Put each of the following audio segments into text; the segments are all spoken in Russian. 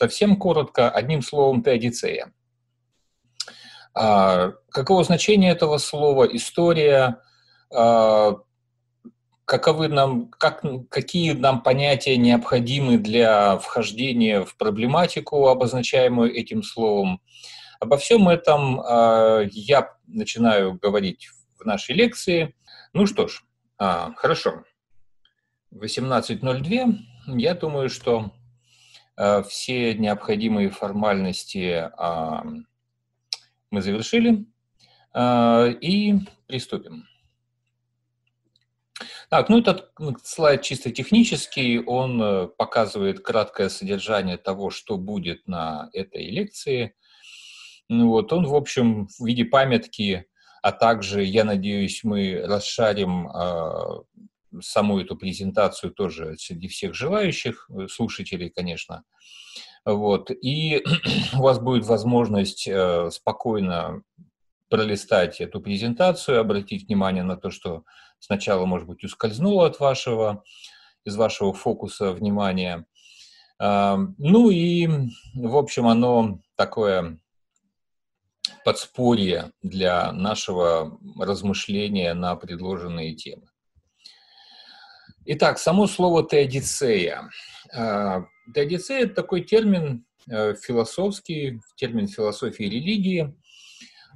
совсем коротко одним словом «теодицея». А, каково значение этого слова, история, а, каковы нам, как, какие нам понятия необходимы для вхождения в проблематику, обозначаемую этим словом. Обо всем этом а, я начинаю говорить в нашей лекции. Ну что ж, а, хорошо. 18.02. Я думаю, что э, все необходимые формальности э, мы завершили э, и приступим. Так, ну этот слайд чисто технический, он э, показывает краткое содержание того, что будет на этой лекции. Ну вот, он, в общем, в виде памятки, а также, я надеюсь, мы расшарим э, саму эту презентацию тоже среди всех желающих, э, слушателей, конечно. Вот. И у вас будет возможность э, спокойно пролистать эту презентацию, обратить внимание на то, что сначала, может быть, ускользнуло от вашего, из вашего фокуса внимания. Э, ну и, в общем, оно такое подспорье для нашего размышления на предложенные темы. Итак, само слово «теодицея». А, теодицея – это такой термин э, философский, термин философии и религии.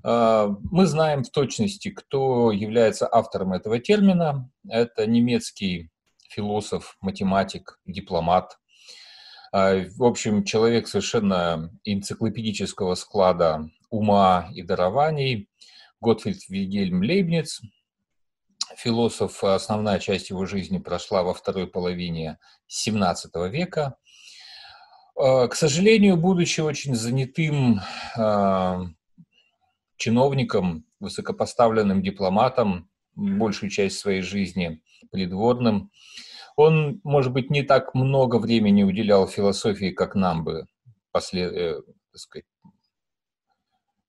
А, мы знаем в точности, кто является автором этого термина. Это немецкий философ, математик, дипломат. А, в общем, человек совершенно энциклопедического склада ума и дарований. Готфрид Вильгельм Лейбниц – философ, основная часть его жизни прошла во второй половине XVII века. Э, к сожалению, будучи очень занятым э, чиновником, высокопоставленным дипломатом, большую часть своей жизни придворным, он, может быть, не так много времени уделял философии, как нам бы послед... э, так сказать,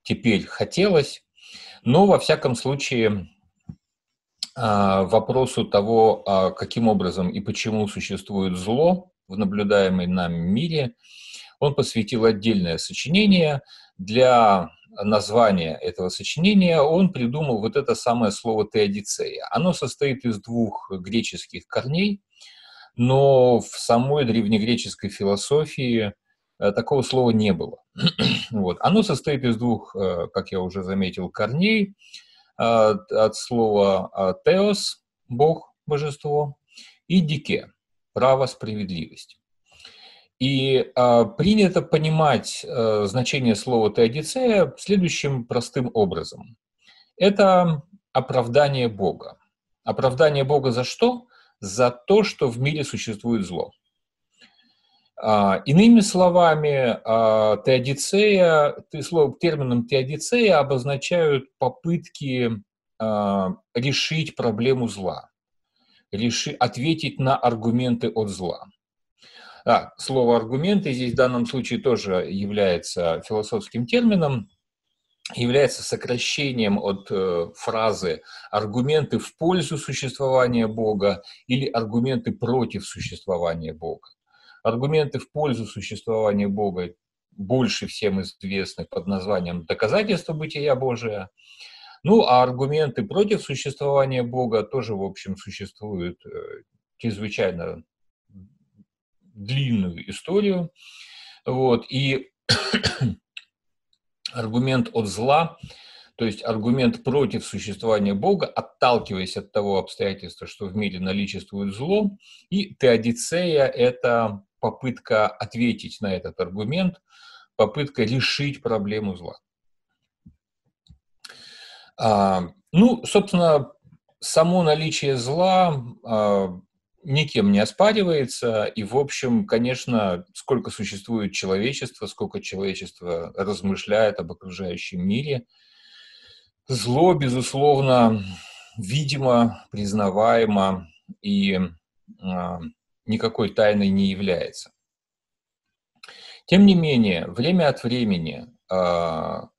теперь хотелось. Но, во всяком случае, вопросу того, а, каким образом и почему существует зло в наблюдаемой нами мире, он посвятил отдельное сочинение. Для названия этого сочинения он придумал вот это самое слово «теодицея». Оно состоит из двух греческих корней, но в самой древнегреческой философии э, такого слова не было. вот. Оно состоит из двух, э, как я уже заметил, корней – от, слова «теос» – Бог, божество, и «дике» – право, справедливость. И а, принято понимать а, значение слова «теодицея» следующим простым образом. Это оправдание Бога. Оправдание Бога за что? За то, что в мире существует зло. А, иными словами, а, теодицея, термином теодицея обозначают попытки а, решить проблему зла, реши, ответить на аргументы от зла. А, слово аргументы здесь в данном случае тоже является философским термином, является сокращением от э, фразы аргументы в пользу существования Бога или аргументы против существования Бога. Аргументы в пользу существования Бога больше всем известны под названием «доказательство бытия Божия». Ну, а аргументы против существования Бога тоже, в общем, существуют э, чрезвычайно длинную историю. Вот. И аргумент от зла, то есть аргумент против существования Бога, отталкиваясь от того обстоятельства, что в мире наличествует зло, и теодицея – это попытка ответить на этот аргумент, попытка решить проблему зла. А, ну, собственно, само наличие зла а, никем не оспаривается, и, в общем, конечно, сколько существует человечество, сколько человечество размышляет об окружающем мире, зло, безусловно, видимо, признаваемо и а, никакой тайной не является. Тем не менее, время от времени а,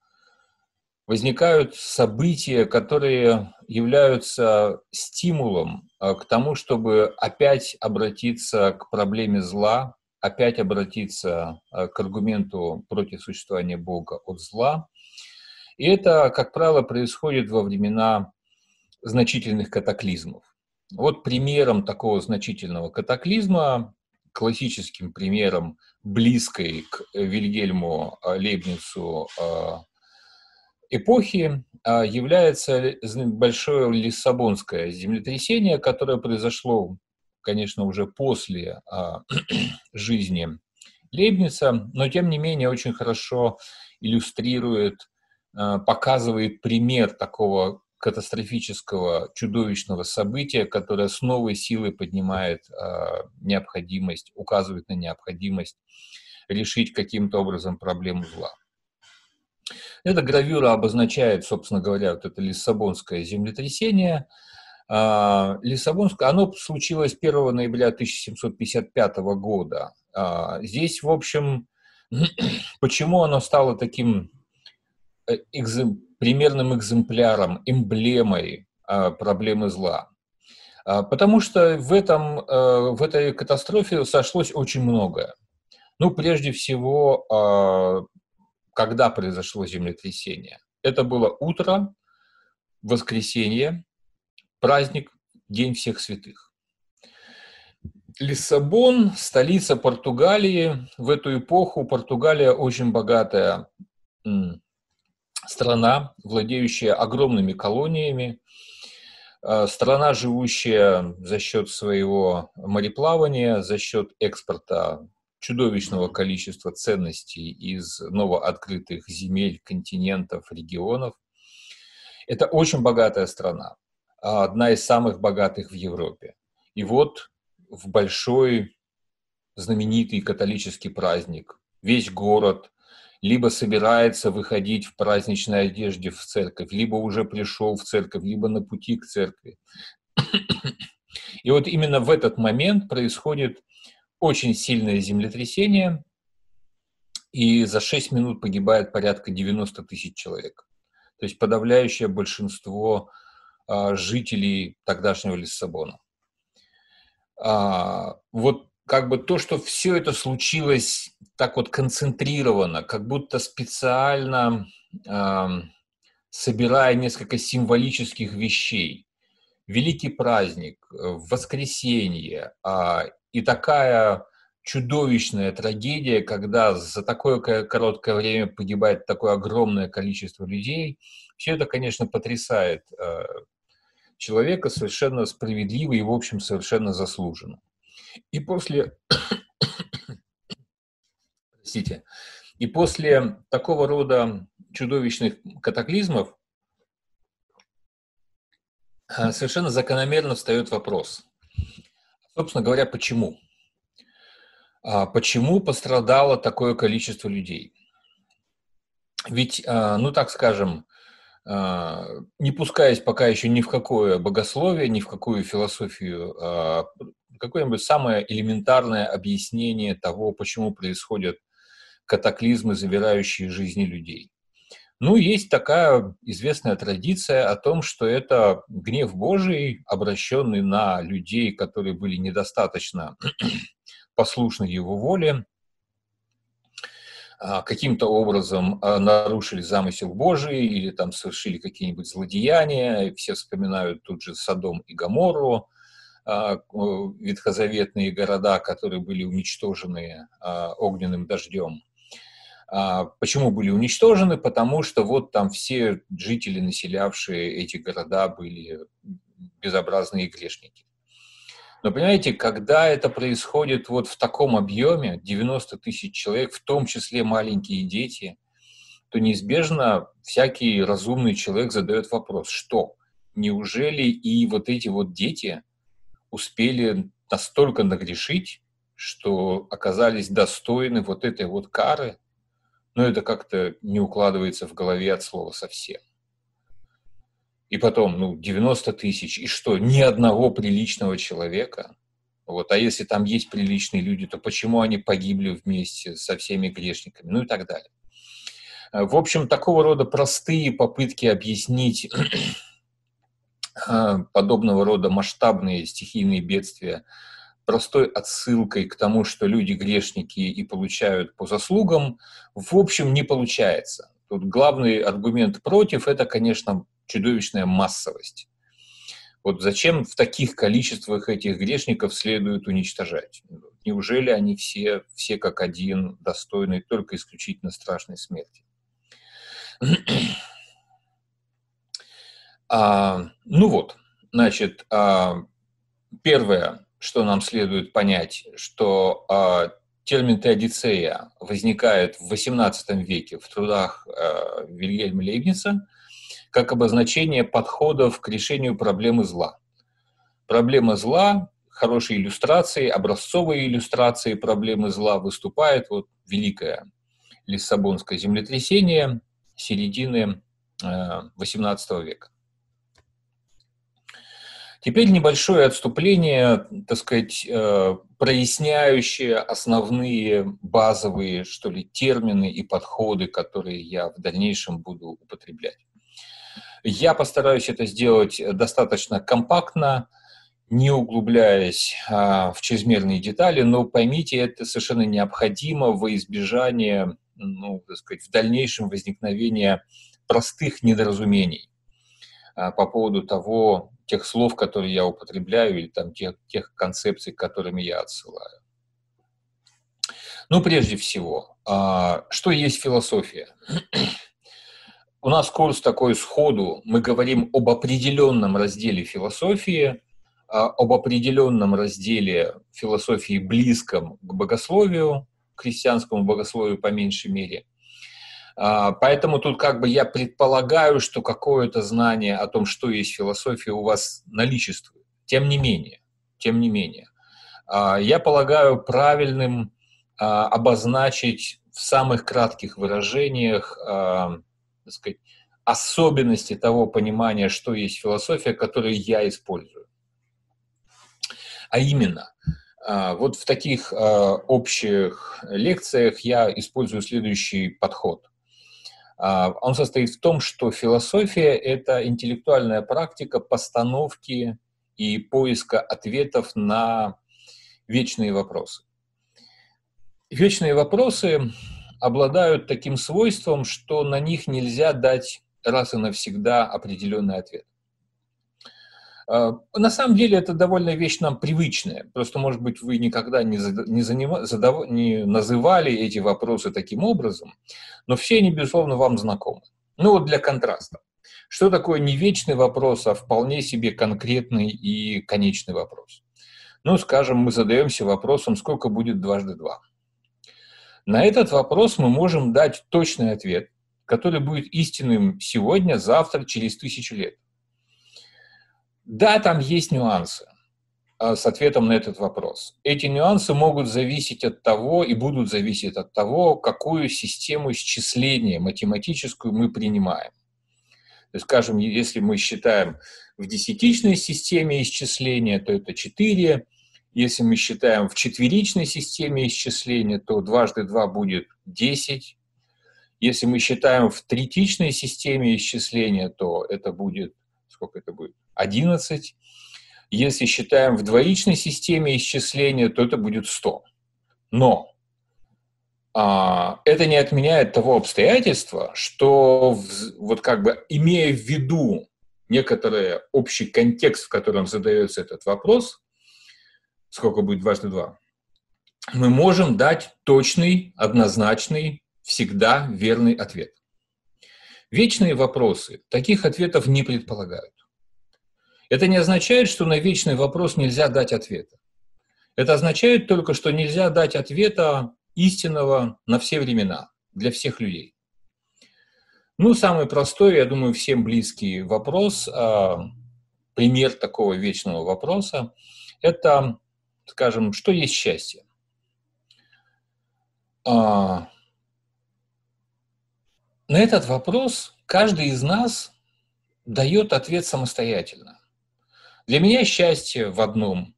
возникают события, которые являются стимулом а, к тому, чтобы опять обратиться к проблеме зла, опять обратиться а, к аргументу против существования Бога от зла. И это, как правило, происходит во времена значительных катаклизмов. Вот примером такого значительного катаклизма, классическим примером близкой к Вильгельму Лейбницу эпохи а, является большое Лиссабонское землетрясение, которое произошло, конечно, уже после а, жизни Лейбница, но тем не менее очень хорошо иллюстрирует, а, показывает пример такого катастрофического, чудовищного события, которое с новой силой поднимает необходимость, указывает на необходимость решить каким-то образом проблему зла. Эта гравюра обозначает, собственно говоря, вот это Лиссабонское землетрясение. А, Лиссабонское, оно случилось 1 ноября 1755 года. А, здесь, в общем, почему оно стало таким э, экзем, примерным экземпляром, эмблемой а, проблемы зла? Потому что в, этом, э, в этой катастрофе сошлось очень многое. Ну, прежде всего, когда произошло землетрясение. Это было утро, воскресенье, праздник, День всех святых. Лиссабон, столица Португалии. В эту эпоху Португалия очень богатая страна, владеющая огромными колониями, э, страна, живущая за счет своего мореплавания, за счет экспорта чудовищного количества ценностей из новооткрытых земель, континентов, регионов. Это очень богатая страна, а одна из самых богатых в Европе. И вот в большой знаменитый католический праздник весь город либо собирается выходить в праздничной одежде в церковь, либо уже пришел в церковь, либо на пути к церкви. И вот именно в этот момент происходит очень сильное землетрясение, и за 6 минут погибает порядка 90 тысяч человек. То есть подавляющее большинство а, жителей тогдашнего Лиссабона. А, вот как бы то, что все это случилось так вот концентрировано, как будто специально а, собирая несколько символических вещей. Великий праздник, э, воскресенье, а, и такая чудовищная трагедия, когда за такое короткое время погибает такое огромное количество людей, все это, конечно, потрясает э, человека совершенно справедливо и, в общем, совершенно заслуженно. И после... Простите. И после такого рода чудовищных катаклизмов э, совершенно закономерно встает вопрос – Собственно говоря, почему? А почему пострадало такое количество людей? Ведь, а, ну так скажем, а, не пускаясь пока еще ни в какое богословие, ни в какую философию, а, какое-нибудь самое элементарное объяснение того, почему происходят катаклизмы, забирающие жизни людей. Ну, есть такая известная традиция о том, что это гнев Божий, обращенный на людей, которые были недостаточно послушны его воле, а, каким-то образом а, нарушили замысел Божий или там совершили какие-нибудь злодеяния. Все вспоминают тут же Содом и Гамору, а, ветхозаветные города, которые были уничтожены огненным дождем. А, почему были уничтожены? Потому что вот там все жители, населявшие эти города, были безобразные грешники. Но понимаете, когда это происходит вот в таком объеме, 90 тысяч человек, в том числе маленькие дети, то неизбежно всякий разумный человек задает вопрос, что неужели и вот эти вот дети успели настолько нагрешить, что оказались достойны вот этой вот кары, но это как-то не укладывается в голове от слова совсем. И потом, ну, 90 тысяч, и что, ни одного приличного человека? Вот, а если там есть приличные люди, то почему они погибли вместе со всеми грешниками? Ну и так далее. В общем, такого рода простые попытки объяснить подобного рода масштабные стихийные бедствия простой отсылкой к тому, что люди грешники и получают по заслугам, в общем, не получается. Тут главный аргумент против – это, конечно, чудовищная массовость. Вот зачем в таких количествах этих грешников следует уничтожать? Неужели они все, все как один достойны только исключительно страшной смерти? а, ну вот, значит, а, первое, что нам следует понять, что а, термин теодицея возникает в XVIII веке в трудах а, Вильгельма Лейбница как обозначение подходов к решению проблемы зла. Проблема зла, хорошей иллюстрации, образцовой иллюстрации проблемы зла выступает вот великое Лиссабонское землетрясение середины XVIII э, века. Теперь небольшое отступление, так сказать, э, проясняющее основные базовые, что ли, термины и подходы, которые я в дальнейшем буду употреблять. Я постараюсь это сделать достаточно компактно, не углубляясь а, в чрезмерные детали, но поймите, это совершенно необходимо во избежание, ну, так сказать, в дальнейшем возникновения простых недоразумений а, по поводу того, тех слов, которые я употребляю, или там тех, тех концепций, к которыми я отсылаю. Ну, прежде всего, а, что есть философия? У нас курс такой сходу, мы говорим об определенном разделе философии, а, об определенном разделе философии близком к богословию, к христианскому богословию по меньшей мере. А, поэтому тут как бы я предполагаю, что какое-то знание о том, что есть философия, у вас наличествует. Тем не менее, тем не менее, а, я полагаю правильным обозначить в самых кратких выражениях так сказать, особенности того понимания, что есть философия, которую я использую. А именно, а, вот в таких а, общих лекциях я использую следующий подход. А, он состоит в том, что философия – это интеллектуальная практика постановки и поиска ответов на вечные вопросы. Вечные вопросы обладают таким свойством, что на них нельзя дать раз и навсегда определенный ответ. А, на самом деле это довольно вещь нам привычная. Просто, может быть, вы никогда не, не, заним... задав... не называли эти вопросы таким образом, но все они, безусловно, вам знакомы. Ну вот для контраста. Что такое не вечный вопрос, а вполне себе конкретный и конечный вопрос? Ну, скажем, мы задаемся вопросом, сколько будет дважды два. На этот вопрос мы можем дать точный ответ, который будет истинным сегодня, завтра, через тысячу лет. Да, там есть нюансы а, с ответом на этот вопрос. Эти нюансы могут зависеть от того и будут зависеть от того, какую систему исчисления математическую мы принимаем. То есть, скажем, если мы считаем в десятичной системе исчисления, то это 4, если мы считаем в четверичной системе исчисления, то дважды два будет 10. Если мы считаем в третичной системе исчисления, то это будет, сколько это будет? 11. Если считаем в двоичной системе исчисления, то это будет 100. Но а, это не отменяет того обстоятельства, что в, вот как бы имея в виду некоторый общий контекст, в котором задается этот вопрос, сколько будет дважды два, мы можем дать точный, однозначный, всегда верный ответ. Вечные вопросы таких ответов не предполагают. Это не означает, что на вечный вопрос нельзя дать ответа. Это означает только, что нельзя дать ответа истинного на все времена, для всех людей. Ну, самый простой, я думаю, всем близкий вопрос, а, пример такого вечного вопроса, это скажем, что есть счастье? А, на этот вопрос каждый из нас дает ответ самостоятельно. Для меня счастье в одном.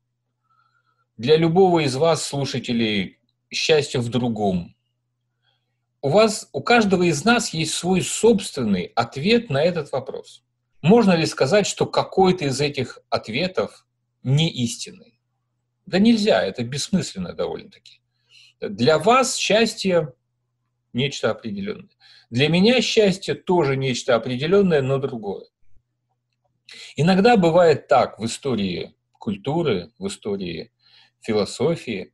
Для любого из вас, слушателей, счастье в другом. У вас, у каждого из нас есть свой собственный ответ на этот вопрос. Можно ли сказать, что какой-то из этих ответов не истинный? Да нельзя, это бессмысленно довольно-таки. Для вас счастье – нечто определенное. Для меня счастье тоже нечто определенное, но другое. Иногда бывает так в истории культуры, в истории философии,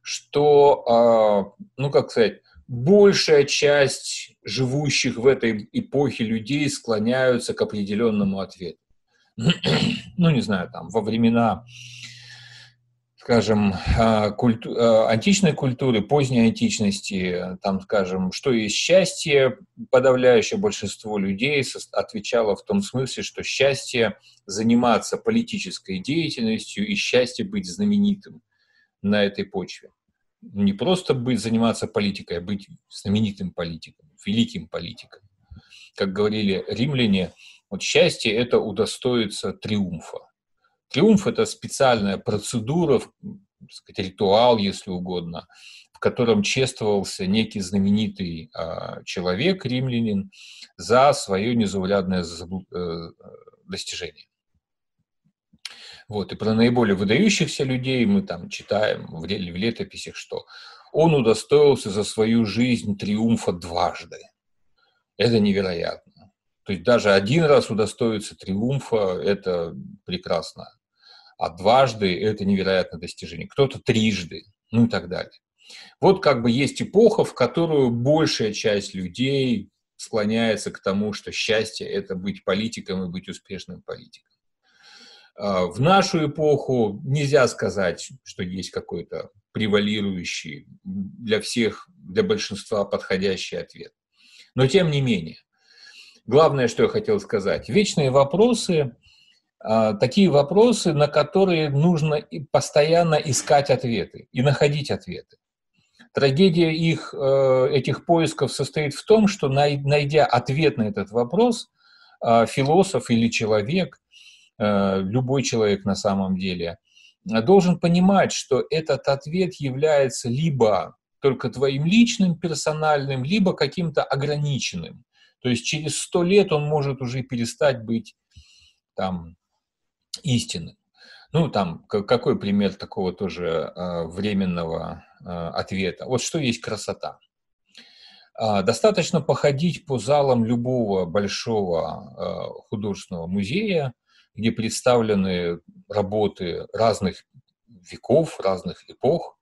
что, а, ну как сказать, большая часть живущих в этой эпохе людей склоняются к определенному ответу. ну, не знаю, там, во времена скажем, а, культу, а, античной культуры, поздней античности, там, скажем, что есть счастье, подавляющее большинство людей отвечало в том смысле, что счастье заниматься политической деятельностью и счастье быть знаменитым на этой почве. Не просто быть, заниматься политикой, а быть знаменитым политиком, великим политиком. Как говорили римляне, вот счастье – это удостоиться триумфа. Триумф – это специальная процедура, сказать, ритуал, если угодно, в котором чествовался некий знаменитый э, человек, римлянин, за свое незаурядное э, достижение. Вот, и про наиболее выдающихся людей мы там читаем в, в летописях, что он удостоился за свою жизнь триумфа дважды. Это невероятно. То есть даже один раз удостоиться триумфа – это прекрасно а дважды – это невероятное достижение, кто-то трижды, ну и так далее. Вот как бы есть эпоха, в которую большая часть людей склоняется к тому, что счастье – это быть политиком и быть успешным политиком. А, в нашу эпоху нельзя сказать, что есть какой-то превалирующий для всех, для большинства подходящий ответ. Но тем не менее, главное, что я хотел сказать, вечные вопросы такие вопросы, на которые нужно постоянно искать ответы и находить ответы. Трагедия их, э, этих поисков состоит в том, что, найдя ответ на этот вопрос, а, философ или человек, э, любой человек на самом деле, должен понимать, что этот ответ является либо только твоим личным, персональным, либо каким-то ограниченным. То есть через сто лет он может уже перестать быть там истины. Ну, там, какой пример такого тоже э, временного э, ответа? Вот что есть красота? Э, достаточно походить по залам любого большого художественного музея, где представлены работы разных веков, разных эпох,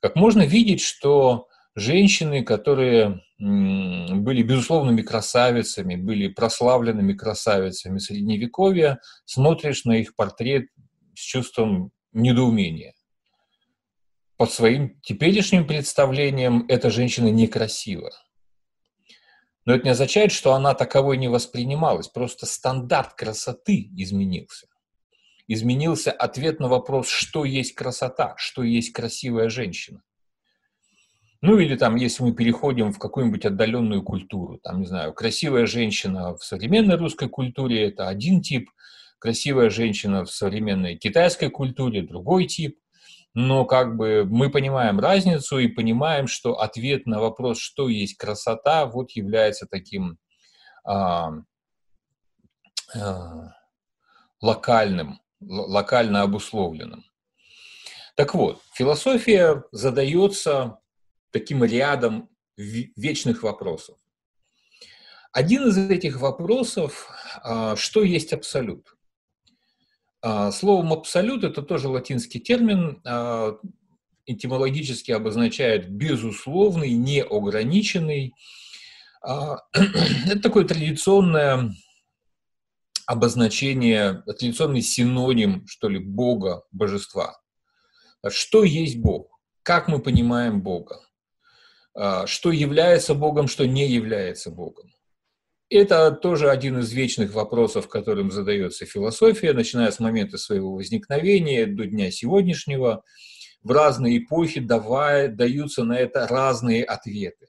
как можно видеть, что женщины, которые были безусловными красавицами, были прославленными красавицами Средневековья, смотришь на их портрет с чувством недоумения. По своим теперешним представлениям эта женщина некрасива. Но это не означает, что она таковой не воспринималась. Просто стандарт красоты изменился. Изменился ответ на вопрос, что есть красота, что есть красивая женщина. Ну или там, если мы переходим в какую-нибудь отдаленную культуру, там, не знаю, красивая женщина в современной русской культуре – это один тип, красивая женщина в современной китайской культуре – другой тип. Но как бы мы понимаем разницу и понимаем, что ответ на вопрос, что есть красота, вот является таким а, а, локальным, локально обусловленным. Так вот, философия задается таким рядом вечных вопросов. Один из этих вопросов, а, что есть абсолют? А, словом абсолют – это тоже латинский термин, а, этимологически обозначает безусловный, неограниченный. Это такое традиционное обозначение, традиционный синоним, что ли, Бога, божества. Что есть Бог? Как мы понимаем Бога? А, что является Богом, что не является Богом. это тоже один из вечных вопросов, которым задается философия, начиная с момента своего возникновения до дня сегодняшнего. В разные эпохи давая, даются на это разные ответы.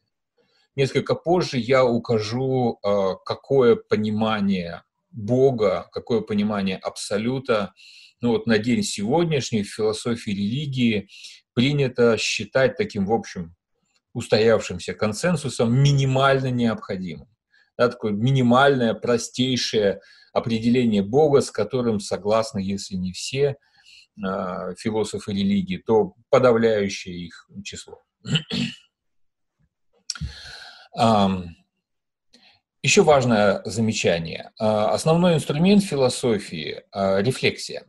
Несколько позже я укажу, а, какое понимание Бога, какое понимание Абсолюта, ну вот на день сегодняшний в философии религии принято считать таким, в общем, устоявшимся консенсусом минимально необходимым. Да, такое минимальное, простейшее определение Бога, с которым согласны, если не все э, философы религии, то подавляющее их число. Еще важное замечание. А, основной инструмент философии а, – рефлексия.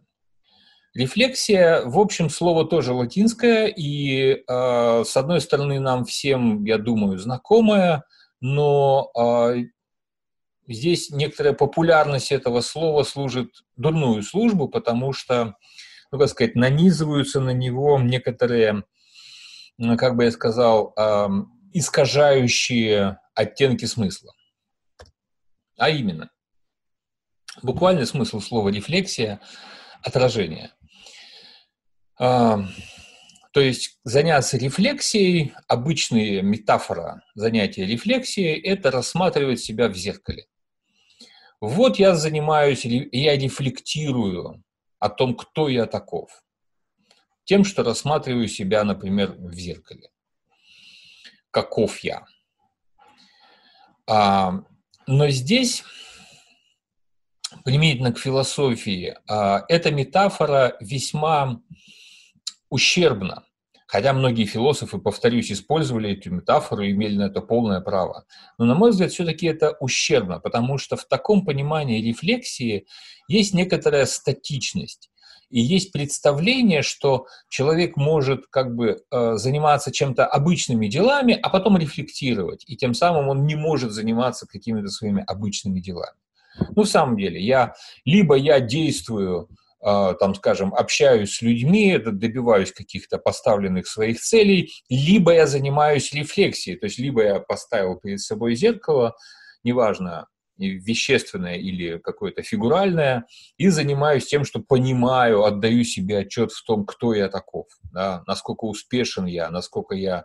Рефлексия, в общем, слово тоже латинское, и а, с одной стороны нам всем, я думаю, знакомое, но здесь некоторая популярность этого слова служит дурную службу, потому что, ну, как сказать, нанизываются на него некоторые, как бы я сказал, искажающие оттенки смысла. А именно, буквальный смысл слова рефлексия – отражение. То есть заняться рефлексией, обычная метафора занятия рефлексией – это рассматривать себя в зеркале. Вот я занимаюсь, я рефлектирую о том, кто я таков. Тем, что рассматриваю себя, например, в зеркале каков я. А, но здесь, применительно к философии, а, эта метафора весьма ущербна. Хотя многие философы, повторюсь, использовали эту метафору и имели на это полное право. Но, на мой взгляд, все-таки это ущербно, потому что в таком понимании рефлексии есть некоторая статичность. И есть представление, что человек может как бы э, заниматься чем-то обычными делами, а потом рефлектировать, и тем самым он не может заниматься какими-то своими обычными делами. Ну, в самом деле, я либо я действую, там, скажем, общаюсь с людьми, добиваюсь каких-то поставленных своих целей, либо я занимаюсь рефлексией, то есть либо я поставил перед собой зеркало, неважно, вещественное или какое-то фигуральное, и занимаюсь тем, что понимаю, отдаю себе отчет в том, кто я таков, да, насколько успешен я, насколько я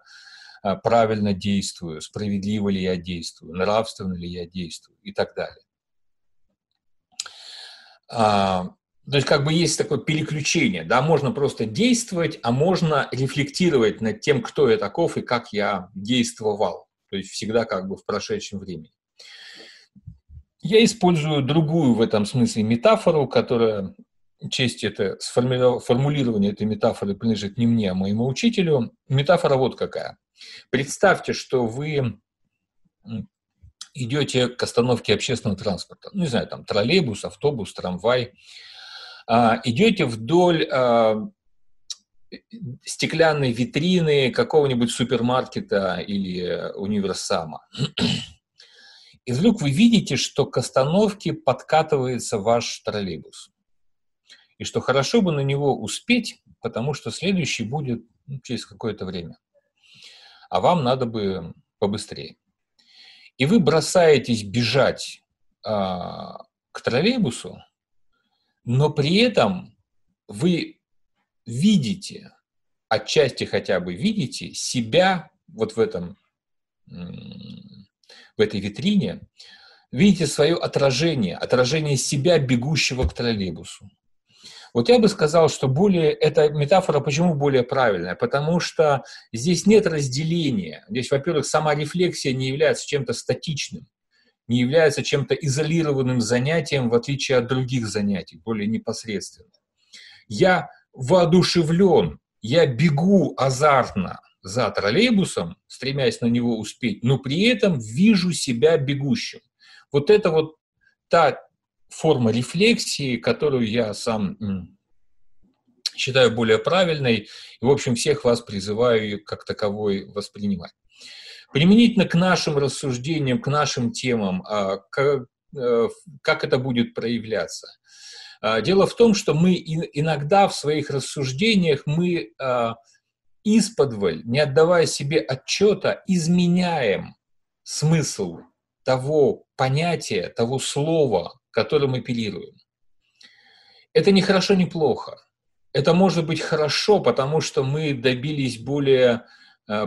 а, правильно действую, справедливо ли я действую, нравственно ли я действую и так далее. То есть как бы есть такое переключение, да, можно просто действовать, а можно рефлектировать над тем, кто я таков и как я действовал, то есть всегда как бы в прошедшем времени. Я использую другую в этом смысле метафору, которая, честь это, формулирование этой метафоры принадлежит не мне, а моему учителю. Метафора вот какая. Представьте, что вы идете к остановке общественного транспорта, ну, не знаю, там троллейбус, автобус, трамвай, идете вдоль а, стеклянной витрины какого-нибудь супермаркета или универсама. И вдруг вы видите, что к остановке подкатывается ваш троллейбус. И что хорошо бы на него успеть, потому что следующий будет ну, через какое-то время. А вам надо бы побыстрее. И вы бросаетесь бежать а, к троллейбусу, но при этом вы видите, отчасти хотя бы видите себя вот в этом в этой витрине, видите свое отражение, отражение себя, бегущего к троллейбусу. Вот я бы сказал, что более, эта метафора почему более правильная? Потому что здесь нет разделения. Здесь, во-первых, сама рефлексия не является чем-то статичным, не является чем-то изолированным занятием, в отличие от других занятий, более непосредственно. Я воодушевлен, я бегу азартно, за троллейбусом, стремясь на него успеть, но при этом вижу себя бегущим. Вот это вот та форма рефлексии, которую я сам считаю более правильной, и, в общем, всех вас призываю как таковой воспринимать. Применительно к нашим рассуждениям, к нашим темам, а, как, э, как это будет проявляться? А, дело в том, что мы иногда в своих рассуждениях мы а, исподволь, не отдавая себе отчета, изменяем смысл того понятия, того слова, которым оперируем. Это не хорошо, не плохо. Это может быть хорошо, потому что мы добились более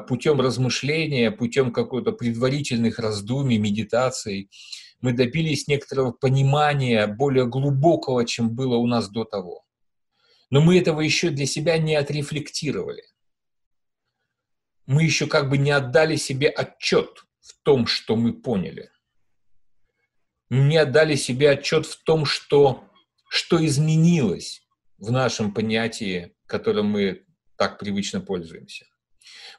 путем размышления, путем какой-то предварительных раздумий, медитаций, мы добились некоторого понимания более глубокого, чем было у нас до того. Но мы этого еще для себя не отрефлектировали. Мы еще как бы не отдали себе отчет в том, что мы поняли. Мы не отдали себе отчет в том, что, что изменилось в нашем понятии, которым мы так привычно пользуемся.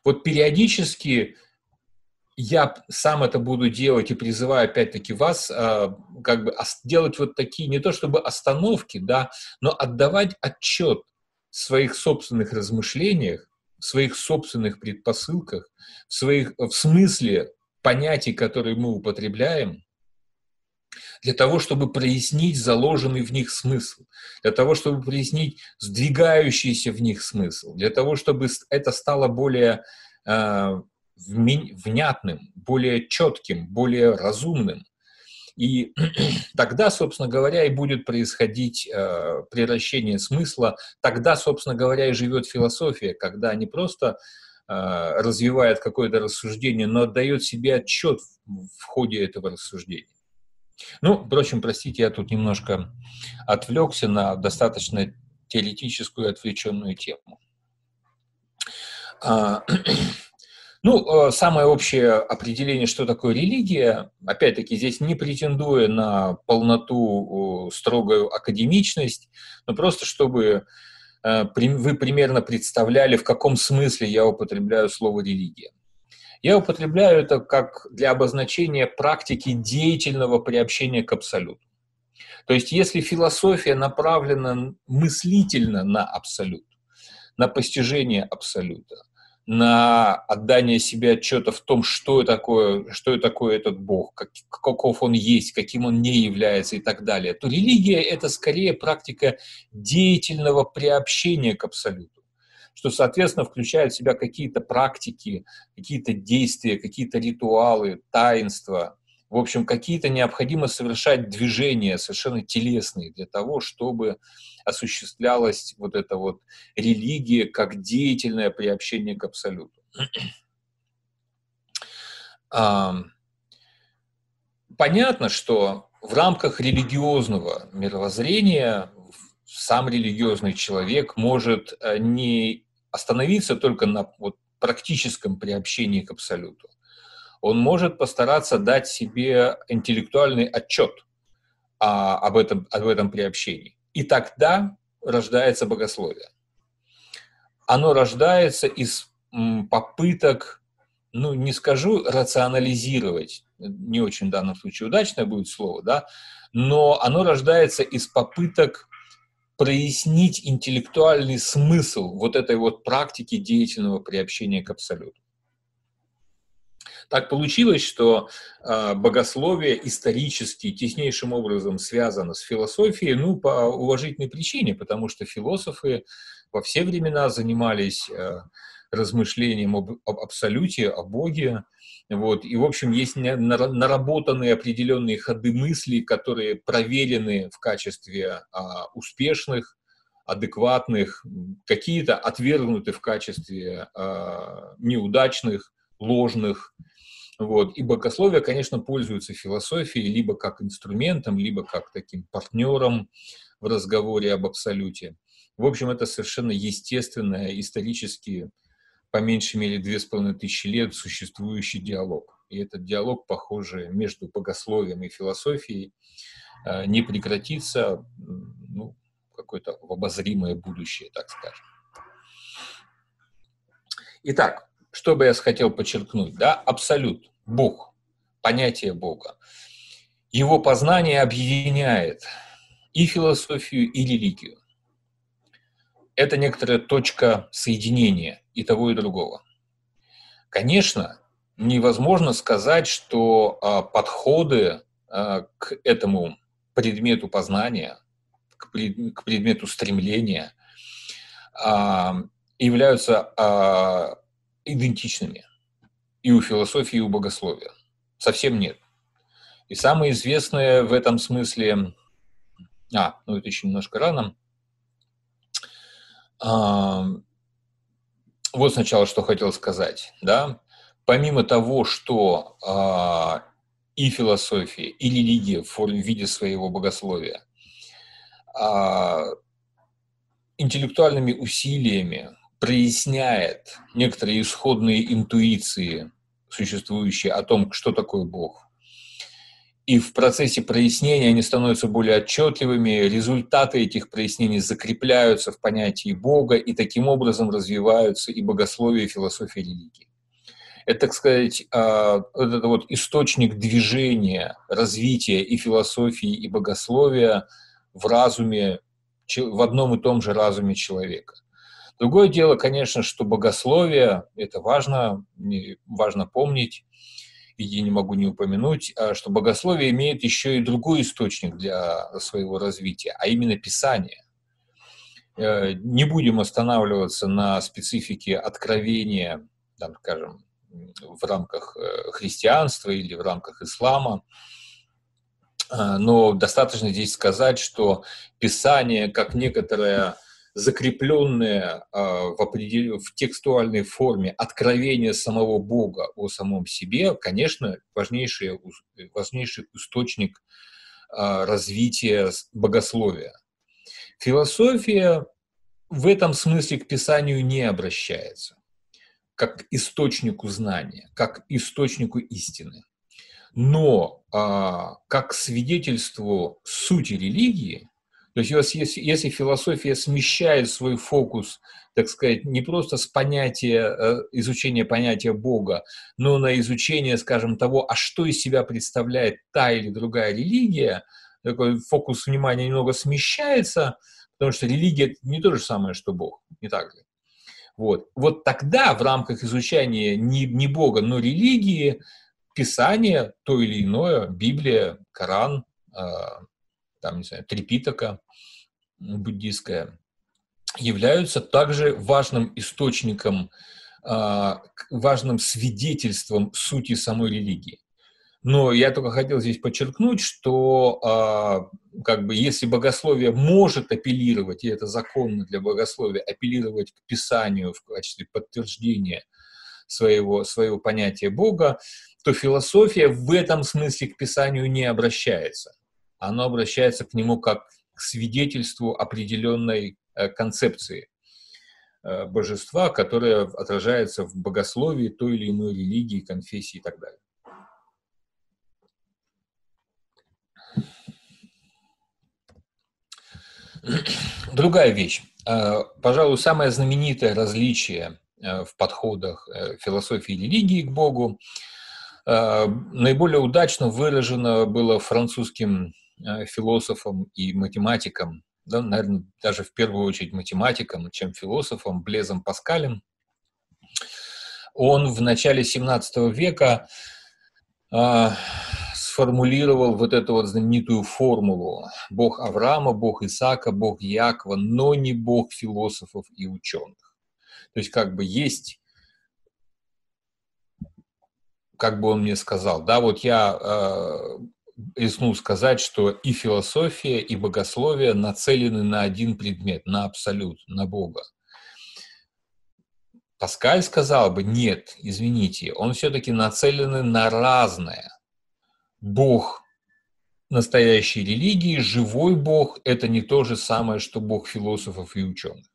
Вот периодически я сам это буду делать и призываю опять-таки вас а, как бы делать вот такие, не то чтобы остановки, да, но отдавать отчет в своих собственных размышлениях, в своих собственных предпосылках, в, своих, в смысле понятий, которые мы употребляем, для того, чтобы прояснить заложенный в них смысл, для того, чтобы прояснить сдвигающийся в них смысл, для того, чтобы это стало более а, внятным, более четким, более разумным. И тогда, собственно говоря, и будет происходить э, превращение смысла, тогда, собственно говоря, и живет философия, когда не просто э, развивает какое-то рассуждение, но отдает себе отчет в ходе этого рассуждения. Ну, впрочем, простите, я тут немножко отвлекся на достаточно теоретическую отвлеченную тему. А, Ну, э, самое общее определение, что такое религия, опять-таки здесь не претендуя на полноту, строгую академичность, но просто чтобы э, вы примерно представляли, в каком смысле я употребляю слово «религия». Я употребляю это как для обозначения практики деятельного приобщения к абсолюту. То есть если философия направлена мыслительно на абсолют, на постижение абсолюта, на отдание себе отчета в том, что такое, что такое этот Бог, как, каков он есть, каким он не является и так далее, то религия – это скорее практика деятельного приобщения к Абсолюту, что, соответственно, включает в себя какие-то практики, какие-то действия, какие-то ритуалы, таинства, в общем, какие-то необходимо совершать движения совершенно телесные для того, чтобы осуществлялась вот эта вот религия как деятельное приобщение к абсолюту. Понятно, что в рамках религиозного мировоззрения сам религиозный человек может э, не остановиться только на вот практическом приобщении к абсолюту. Он может постараться дать себе интеллектуальный отчет а, об, этом, об этом приобщении. И тогда рождается богословие. Оно рождается из попыток, ну, не скажу рационализировать, не очень в данном случае удачное будет слово, да, но оно рождается из попыток прояснить интеллектуальный смысл вот этой вот практики деятельного приобщения к абсолюту. Так получилось, что э, богословие исторически теснейшим образом связано с философией, ну, по уважительной причине, потому что философы во все времена занимались э, размышлением об, об абсолюте, о Боге, вот, и, в общем, есть наработанные определенные ходы мысли, которые проверены в качестве а, успешных, адекватных, какие-то отвергнуты в качестве а, неудачных, ложных, вот. И богословие, конечно, пользуется философией либо как инструментом, либо как таким партнером в разговоре об абсолюте. В общем, это совершенно естественное, исторически, по меньшей мере, две с половиной тысячи лет существующий диалог. И этот диалог, похоже, между богословием и философией э, не прекратится ну, какое-то обозримое будущее, так скажем. Итак, что бы я хотел подчеркнуть, да, абсолют, Бог, понятие Бога. Его познание объединяет и философию, и религию. Это некоторая точка соединения и того, и другого. Конечно, невозможно сказать, что а, подходы а, к этому предмету познания, к, пред, к предмету стремления а, являются идентичными и у философии, и у богословия. Совсем нет. И самое известное в этом смысле... А, ну это еще немножко рано. Вот сначала что хотел сказать, да. Помимо того, что а, и философия, и религия в форме в виде своего богословия а, интеллектуальными усилиями проясняет некоторые исходные интуиции, существующие о том, что такое Бог. И в процессе прояснения они становятся более отчетливыми, результаты этих прояснений закрепляются в понятии Бога, и таким образом развиваются и богословие, и философия религии. Это, так сказать, а, вот это вот источник движения, развития и философии, и богословия в разуме, в одном и том же разуме человека. Другое дело, конечно, что богословие, это важно, важно помнить, и не могу не упомянуть, а, что богословие имеет еще и другой источник для своего развития, а именно Писание. Э, не будем останавливаться на специфике откровения, там, скажем, в рамках э, христианства или в рамках ислама, а, но достаточно здесь сказать, что Писание, как некоторая закрепленное а, в, определ... в текстуальной форме откровение самого Бога о самом себе, конечно, важнейший, важнейший источник а, развития богословия. Философия в этом смысле к Писанию не обращается, как источнику знания, как источнику истины. Но а, как свидетельству сути религии, то есть если, если философия смещает свой фокус, так сказать, не просто с понятия, э, изучения понятия Бога, но на изучение, скажем, того, а что из себя представляет та или другая религия, такой фокус внимания немного смещается, потому что религия не то же самое, что Бог, не так ли? Вот, вот тогда в рамках изучения не, не Бога, но религии, Писание, то или иное, Библия, Коран, э, там, не знаю, Трипитака, буддийская, являются также важным источником, а, важным свидетельством сути самой религии. Но я только хотел здесь подчеркнуть, что а, как бы если богословие может апеллировать, и это законно для богословия, апеллировать к Писанию в качестве подтверждения своего, своего понятия Бога, то философия в этом смысле к Писанию не обращается. Оно обращается к нему как к свидетельству определенной э, концепции э, божества, которая отражается в богословии той или иной религии, конфессии и так далее. Другая вещь. Э, пожалуй, самое знаменитое различие в подходах философии и религии к Богу наиболее удачно выражено было французским философом и математиком, да, наверное, даже в первую очередь математиком, чем философом Блезом Паскалем. Он в начале 17 века э, сформулировал вот эту вот знаменитую формулу «Бог Авраама, Бог Исаака, Бог Якова, но не Бог философов и ученых». То есть как бы есть как бы он мне сказал, да, вот я э, рискнул сказать, что и философия, и богословие нацелены на один предмет, на абсолют, на Бога. Паскаль сказал бы, нет, извините, он все-таки нацелены на разное. Бог настоящей религии, живой Бог – это не то же самое, что Бог философов и ученых.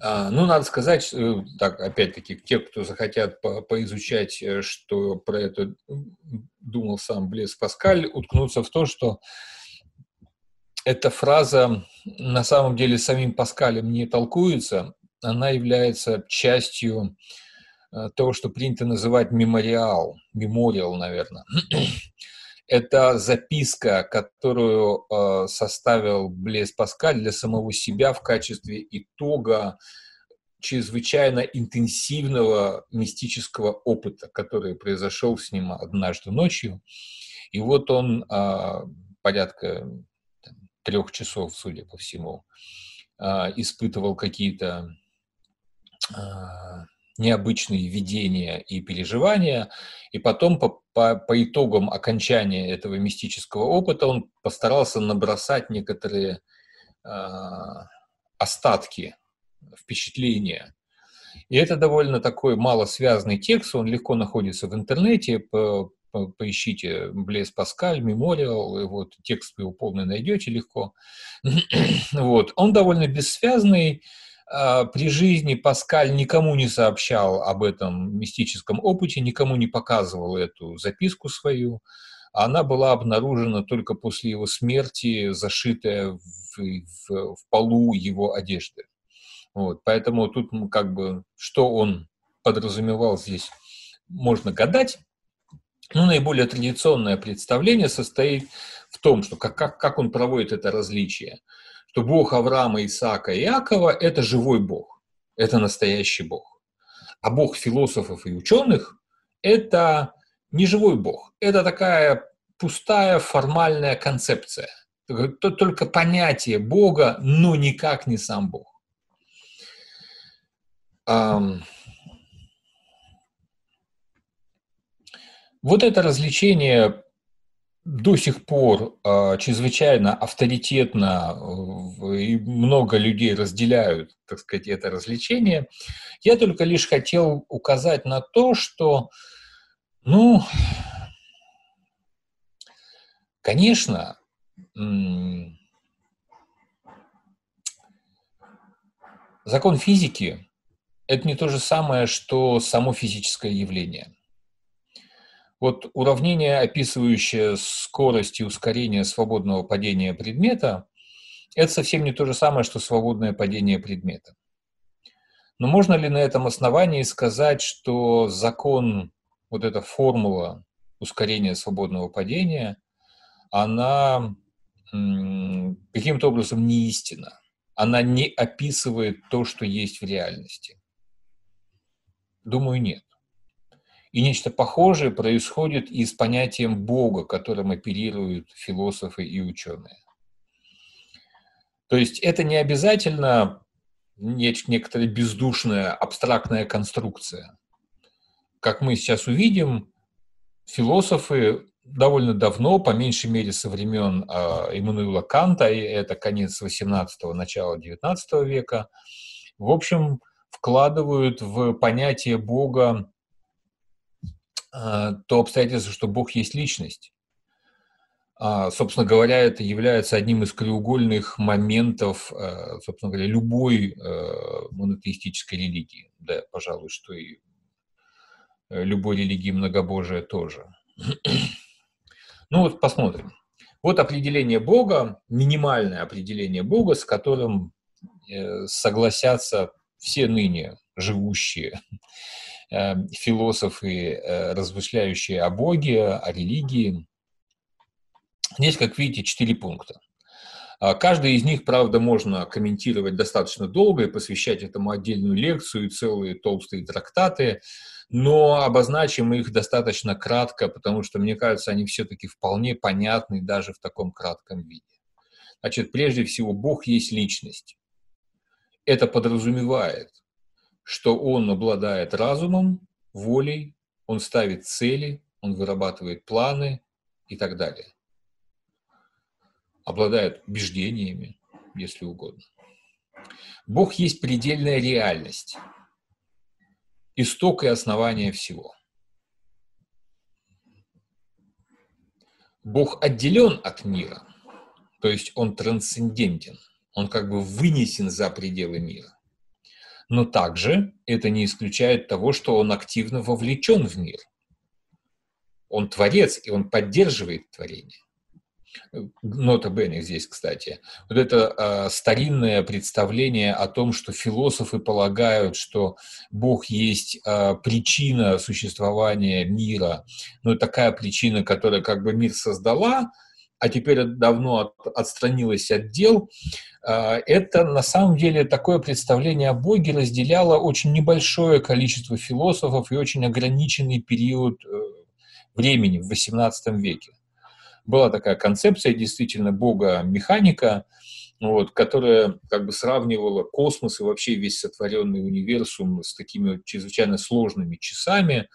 А, ну, надо сказать, э, так, опять-таки, те, кто захотят по поизучать, э, что про это думал сам Блес Паскаль, уткнуться в то, что эта фраза на самом деле самим Паскалем не толкуется, она является частью э, того, что принято называть мемориал, мемориал, наверное. Это записка, которую э, составил Блес Паскаль для самого себя в качестве итога чрезвычайно интенсивного мистического опыта, который произошел с ним однажды ночью. И вот он э, порядка там, трех часов, судя по всему, э, испытывал какие-то э, необычные видения и переживания, и потом по, по, по итогам окончания этого мистического опыта он постарался набросать некоторые э, остатки впечатления. И это довольно такой малосвязанный текст, он легко находится в интернете, по, по, поищите Блес Паскаль, Мемориал, и вот текст его полный найдете легко. вот. Он довольно бессвязный, а, при жизни Паскаль никому не сообщал об этом мистическом опыте, никому не показывал эту записку свою. Она была обнаружена только после его смерти, зашитая в, в, в полу его одежды. Вот, поэтому тут как бы, что он подразумевал здесь, можно гадать. Но наиболее традиционное представление состоит в том, что как, как, как он проводит это различие – что Бог Авраама, Исаака и Иакова – это живой Бог, это настоящий Бог. А Бог философов и ученых – это не живой Бог, это такая пустая формальная концепция, только понятие Бога, но никак не сам Бог. Вот это развлечение до сих пор э, чрезвычайно авторитетно э, и много людей разделяют, так сказать, это развлечение. Я только лишь хотел указать на то, что, ну, конечно, закон физики – это не то же самое, что само физическое явление – вот уравнение, описывающее скорость и ускорение свободного падения предмета, это совсем не то же самое, что свободное падение предмета. Но можно ли на этом основании сказать, что закон, вот эта формула ускорения свободного падения, она каким-то образом не истина? Она не описывает то, что есть в реальности? Думаю, нет. И нечто похожее происходит и с понятием Бога, которым оперируют философы и ученые. То есть это не обязательно некоторая бездушная абстрактная конструкция. Как мы сейчас увидим, философы довольно давно, по меньшей мере со времен Иммануила Канта, и это конец 18-го, начало 19 века, в общем, вкладывают в понятие Бога а, то обстоятельство, что Бог есть личность. А, собственно говоря, это является одним из краеугольных моментов, а, собственно говоря, любой монотеистической религии. Да, пожалуй, что и э, любой религии многобожия тоже. Ну вот посмотрим. Вот определение Бога, минимальное определение Бога, с которым э, согласятся все ныне живущие Эм, философы, э, размышляющие о Боге, о религии. Здесь, как видите, четыре пункта. А, каждый из них, правда, можно комментировать достаточно долго и посвящать этому отдельную лекцию и целые толстые трактаты, но обозначим их достаточно кратко, потому что, мне кажется, они все-таки вполне понятны даже в таком кратком виде. Значит, прежде всего, Бог есть личность. Это подразумевает, что он обладает разумом, волей, он ставит цели, он вырабатывает планы и так далее. Обладает убеждениями, если угодно. Бог есть предельная реальность, исток и основание всего. Бог отделен от мира, то есть он трансцендентен, он как бы вынесен за пределы мира но также это не исключает того, что он активно вовлечен в мир. Он творец, и он поддерживает творение. Нота Бенни здесь, кстати. Вот это э, старинное представление о том, что философы полагают, что Бог есть э, причина существования мира, но такая причина, которая как бы мир создала, а теперь давно от, отстранилась от дел, а, это на самом деле такое представление о Боге разделяло очень небольшое количество философов и очень ограниченный период э, времени в XVIII веке. Была такая концепция действительно Бога-механика, вот, которая как бы сравнивала космос и вообще весь сотворенный универсум с такими чрезвычайно сложными часами.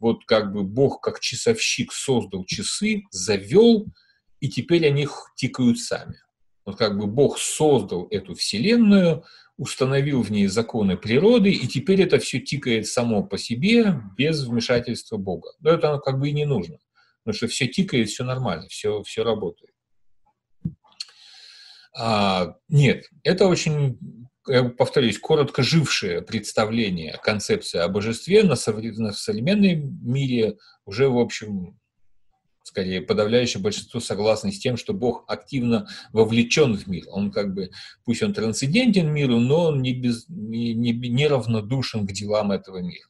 Вот как бы Бог как часовщик создал часы, завел, и теперь они тикают сами. Вот как бы Бог создал эту вселенную, установил в ней законы природы, и теперь это все тикает само по себе, без вмешательства Бога. Но это как бы и не нужно, потому что все тикает, все нормально, все, все работает. А, нет, это очень, я повторюсь, коротко жившее представление, концепция о божестве на, современном мире уже, в общем, скорее подавляющее большинство согласны с тем, что Бог активно вовлечен в мир. Он как бы, пусть он трансцендентен миру, но он не, без, не, не, не равнодушен к делам этого мира.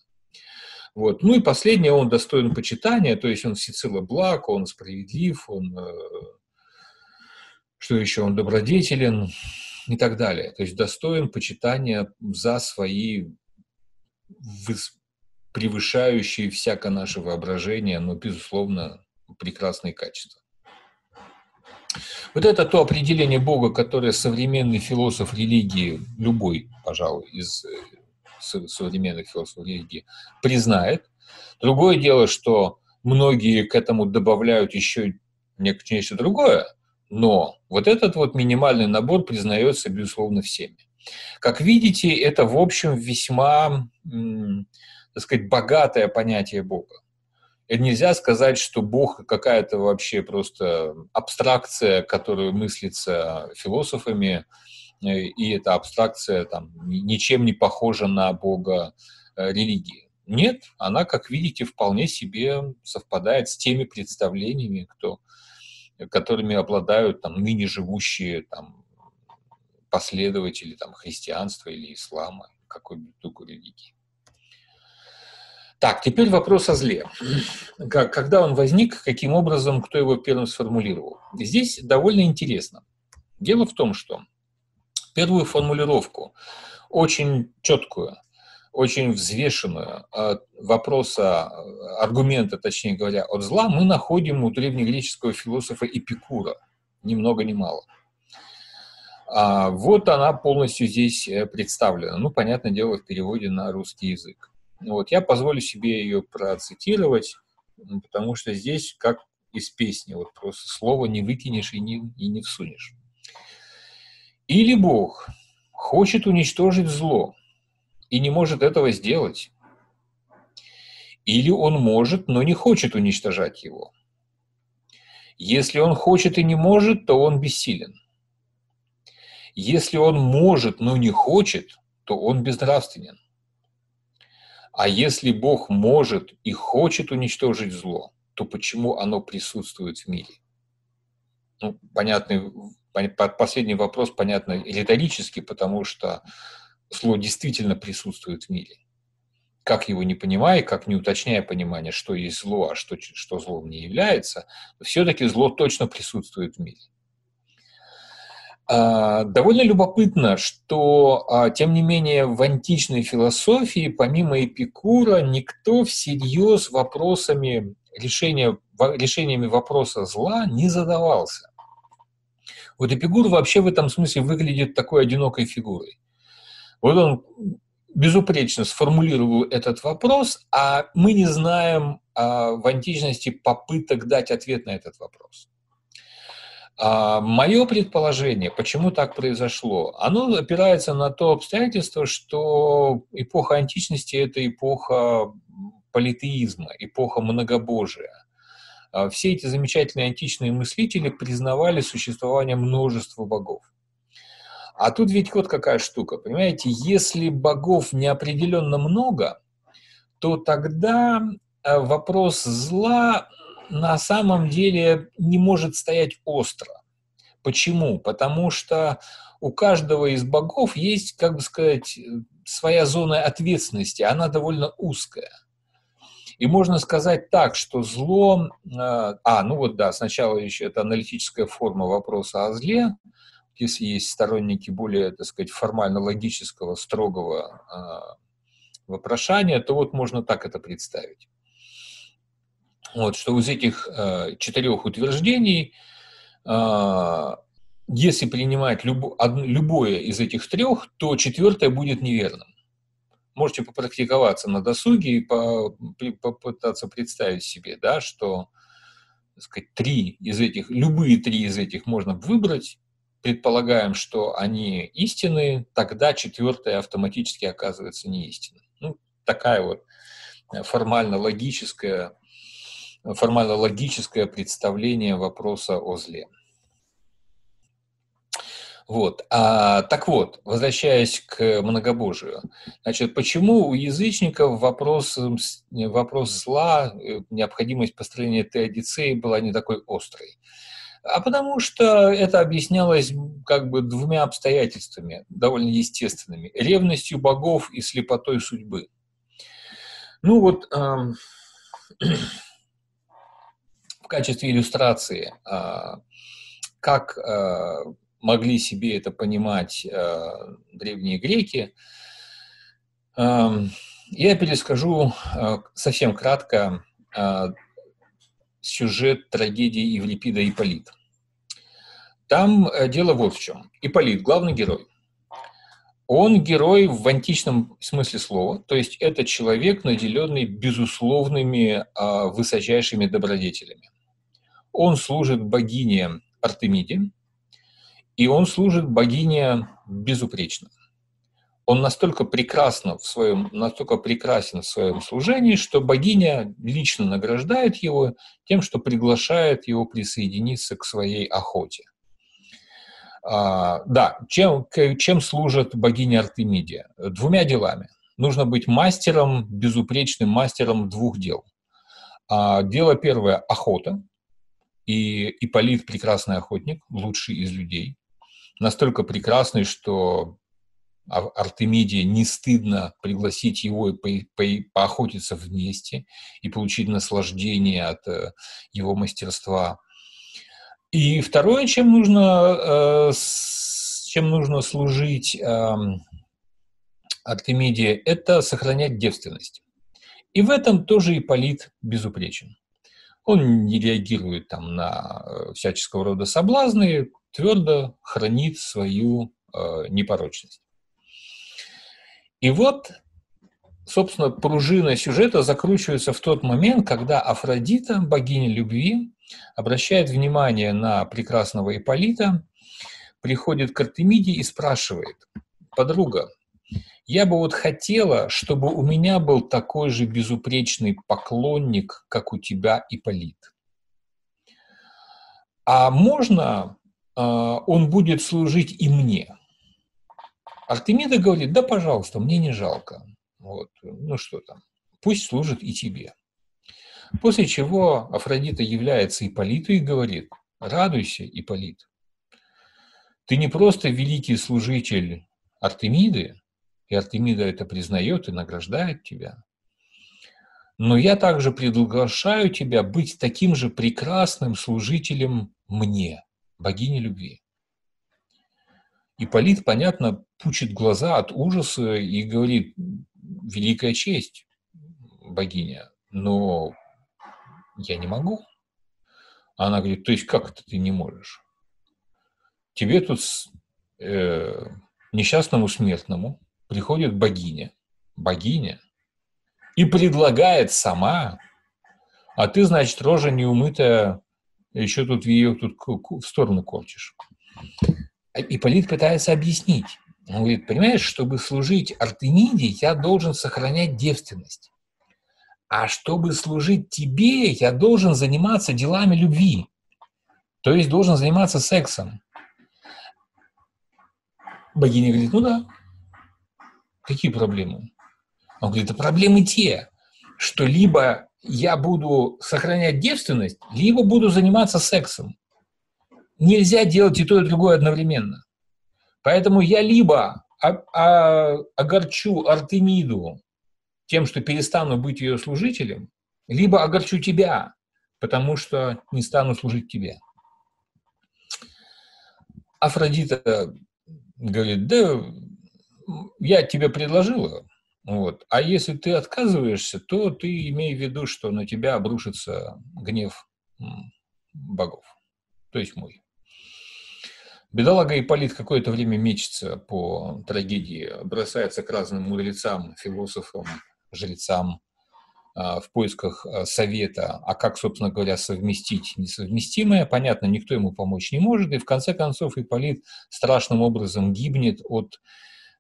Вот. Ну и последнее, он достоин почитания, то есть он всецело благ, он справедлив, он э, что еще он добродетелен и так далее. То есть достоин почитания за свои превышающие всякое наше воображение, но, безусловно, прекрасные качества. Вот это то определение Бога, которое современный философ религии, любой, пожалуй, из э, современных философов религии, признает. Другое дело, что многие к этому добавляют еще нечто другое, но вот этот вот минимальный набор признается, безусловно, всеми. Как видите, это, в общем, весьма, так сказать, богатое понятие Бога. Это нельзя сказать, что Бог какая-то вообще просто абстракция, которая мыслится философами, э, и эта абстракция там, ничем не похожа на Бога э, религии. Нет, она, как видите, вполне себе совпадает с теми представлениями, кто которыми обладают там, ныне живущие там, последователи там, христианства или ислама, какой-нибудь другой религии. Так, теперь вопрос о зле. Когда он возник, каким образом, кто его первым сформулировал? Здесь довольно интересно. Дело в том, что первую формулировку, очень четкую, очень взвешенную а, вопроса, аргумента, точнее говоря, от зла мы находим у древнегреческого философа Эпикура, ни много ни мало. А вот она полностью здесь э, представлена. Ну, понятное дело, в переводе на русский язык. Вот, я позволю себе ее процитировать, потому что здесь, как из песни, вот просто слово не выкинешь и не, и не всунешь. Или Бог хочет уничтожить зло, и не может этого сделать. Или он может, но не хочет уничтожать его. Если он хочет и не может, то он бессилен. Если он может, но не хочет, то он безнравственен. А если Бог может и хочет уничтожить зло, то почему оно присутствует в мире? Ну, понятный, последний вопрос, понятно, риторический, потому что зло действительно присутствует в мире. Как его не понимая, как не уточняя понимание, что есть зло, а что, что злом не является, все-таки зло точно присутствует в мире. А, довольно любопытно, что, а, тем не менее, в античной философии, помимо Эпикура, никто всерьез вопросами решения, решениями вопроса зла не задавался. Вот Эпикур вообще в этом смысле выглядит такой одинокой фигурой. Вот он безупречно сформулировал этот вопрос, а мы не знаем а, в античности попыток дать ответ на этот вопрос. А, мое предположение, почему так произошло, оно опирается на то обстоятельство, что эпоха античности – это эпоха политеизма, эпоха многобожия. А, все эти замечательные античные мыслители признавали существование множества богов. А тут ведь вот какая штука, понимаете, если богов неопределенно много, то тогда э, вопрос зла на самом деле не может стоять остро. Почему? Потому что у каждого из богов есть, как бы сказать, своя зона ответственности, она довольно узкая. И можно сказать так, что зло... Э, а, ну вот да, сначала еще это аналитическая форма вопроса о зле, если есть сторонники более, так сказать, формально-логического, строгого э, вопрошания, то вот можно так это представить. Вот, что из этих э, четырех утверждений э, если принимать любо, одно, любое из этих трех, то четвертое будет неверным. Можете попрактиковаться на досуге и по, попытаться представить себе, да, что так сказать, три из этих, любые три из этих можно выбрать, предполагаем, что они истинные, тогда четвертое автоматически оказывается не истинным. Ну, такая вот формально-логическое формально-логическое представление вопроса о зле. Вот. А, так вот, возвращаясь к многобожию, значит, почему у язычников вопрос, вопрос зла, э, необходимость построения теодицеи была не такой острой? А потому что это объяснялось как бы двумя обстоятельствами, довольно естественными. Ревностью богов и слепотой судьбы. Ну вот, э, в качестве иллюстрации, э, как э, могли себе это понимать э, древние греки. Я перескажу совсем кратко сюжет трагедии Евлипида и Ипполит. Там э, дело вот в чем. Ипполит, главный герой. Он герой в античном смысле слова, то есть это человек, наделенный безусловными высочайшими добродетелями. Он служит богине Артемиде, и он служит богине безупречно. Он настолько прекрасно в своем, настолько прекрасен в своем служении, что богиня лично награждает его тем, что приглашает его присоединиться к своей охоте. А, да, чем, чем служит богиня Артемидия? Двумя делами. Нужно быть мастером, безупречным мастером двух дел. А, дело первое – охота. И Ипполит – прекрасный охотник, лучший из людей настолько прекрасный, что Артемиде не стыдно пригласить его и по, по, поохотиться вместе и получить наслаждение от э, его мастерства. И второе, чем нужно, э, чем нужно служить э, Артемиде, это сохранять девственность. И в этом тоже Ипполит безупречен. Он не реагирует там на э, всяческого рода соблазны, твердо хранит свою э, непорочность. И вот, собственно, пружина сюжета закручивается в тот момент, когда Афродита, богиня любви, обращает внимание на прекрасного Иполита, приходит к Артемиде и спрашивает, подруга, я бы вот хотела, чтобы у меня был такой же безупречный поклонник, как у тебя, Иполит. А можно а, он будет служить и мне. Артемида говорит, да, пожалуйста, мне не жалко. Вот, ну что там, пусть служит и тебе. После чего Афродита является Иполиту и говорит, радуйся, Иполит. Ты не просто великий служитель Артемиды, и Артемида это признает и награждает тебя, но я также приглашаю тебя быть таким же прекрасным служителем мне – богини любви. Ипполит, понятно, пучит глаза от ужаса и говорит, великая честь, богиня, но я не могу. Она говорит, то есть как это ты не можешь? Тебе тут э, несчастному смертному приходит богиня, богиня, и предлагает сама, а ты, значит, рожа неумытая еще тут ее тут в сторону корчишь. И Полит пытается объяснить. Он говорит, понимаешь, чтобы служить Артемиде, я должен сохранять девственность. А чтобы служить тебе, я должен заниматься делами любви. То есть должен заниматься сексом. Богиня говорит, ну да. Какие проблемы? Он говорит, проблемы те, что либо я буду сохранять девственность, либо буду заниматься сексом. Нельзя делать и то, и другое одновременно. Поэтому я либо огорчу Артемиду тем, что перестану быть ее служителем, либо огорчу тебя, потому что не стану служить тебе. Афродита говорит, да, я тебе предложила, вот. А если ты отказываешься, то ты имей в виду, что на тебя обрушится гнев богов, то есть мой. Бедолага Ипполит какое-то время мечется по трагедии, бросается к разным мудрецам, философам, жрецам а, в поисках а, совета, а как, собственно говоря, совместить несовместимое. Понятно, никто ему помочь не может, и в конце концов Ипполит страшным образом гибнет от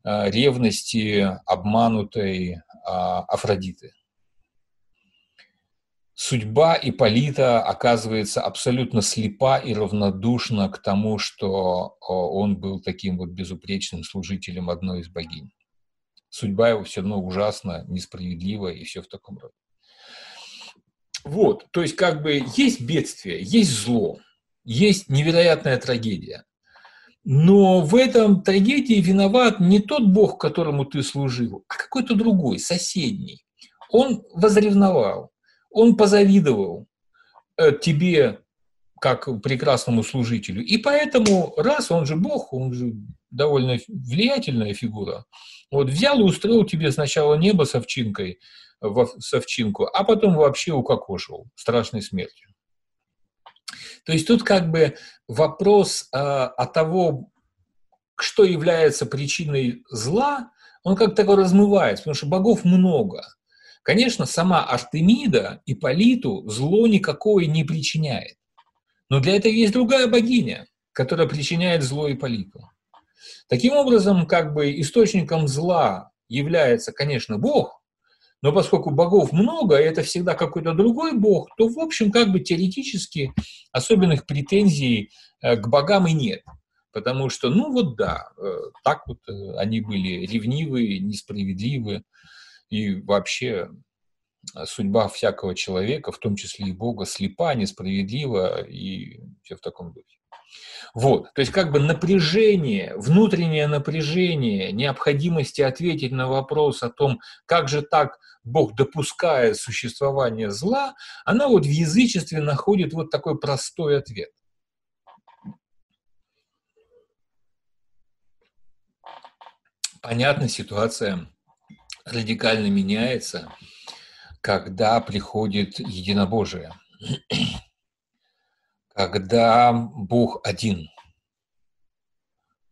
ревности обманутой Афродиты судьба Иполита оказывается абсолютно слепа и равнодушна к тому, что он был таким вот безупречным служителем одной из богинь. Судьба его все равно ужасна, несправедлива и все в таком роде. Вот, то есть как бы есть бедствие, есть зло, есть невероятная трагедия. Но в этом трагедии виноват не тот бог, которому ты служил, а какой-то другой, соседний. Он возревновал, он позавидовал э, тебе как прекрасному служителю. И поэтому, раз он же Бог, он же довольно влиятельная фигура, вот взял и устроил тебе сначала небо с овчинкой, в, с овчинку, а потом вообще укокошил страшной смертью. То есть тут как бы вопрос а, о того, что является причиной зла, он как такой размывается, потому что богов много – Конечно, сама Артемида Иполиту зло никакое не причиняет. Но для этого есть другая богиня, которая причиняет зло Иполиту. Таким образом, как бы источником зла является, конечно, Бог, но поскольку богов много, и это всегда какой-то другой бог, то, в общем, как бы теоретически особенных претензий э, к богам и нет. Потому что, ну вот да, э, так вот э, они были ревнивые, несправедливые и вообще судьба всякого человека, в том числе и Бога, слепа, несправедлива и все в таком духе. Вот, то есть как бы напряжение, внутреннее напряжение, необходимости ответить на вопрос о том, как же так Бог допускает существование зла, она вот в язычестве находит вот такой простой ответ. Понятно, ситуация радикально меняется, когда приходит единобожие, когда Бог один,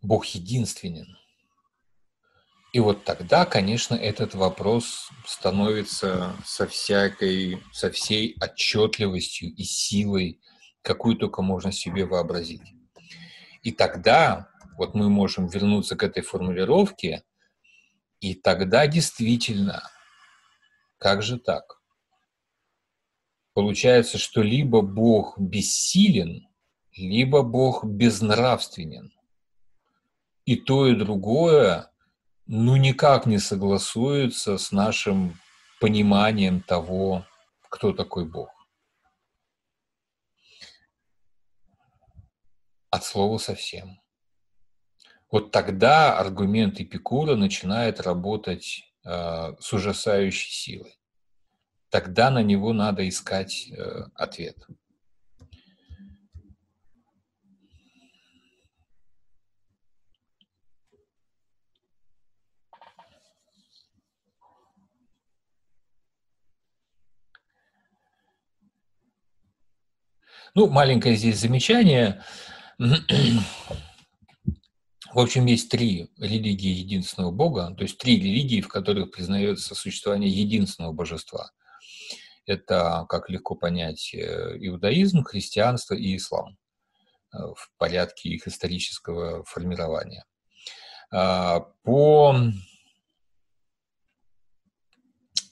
Бог единственен. И вот тогда, конечно, этот вопрос становится со всякой, со всей отчетливостью и силой, какую только можно себе вообразить. И тогда вот мы можем вернуться к этой формулировке – и тогда действительно, как же так? Получается, что либо Бог бессилен, либо Бог безнравственен. И то, и другое, ну, никак не согласуется с нашим пониманием того, кто такой Бог. От слова совсем вот тогда аргумент Эпикура начинает работать э, с ужасающей силой. Тогда на него надо искать э, ответ. Ну, маленькое здесь замечание. В общем, есть три религии единственного Бога, то есть три религии, в которых признается существование единственного божества. Это, как легко понять, э, иудаизм, христианство и ислам э, в порядке их исторического формирования. А, по,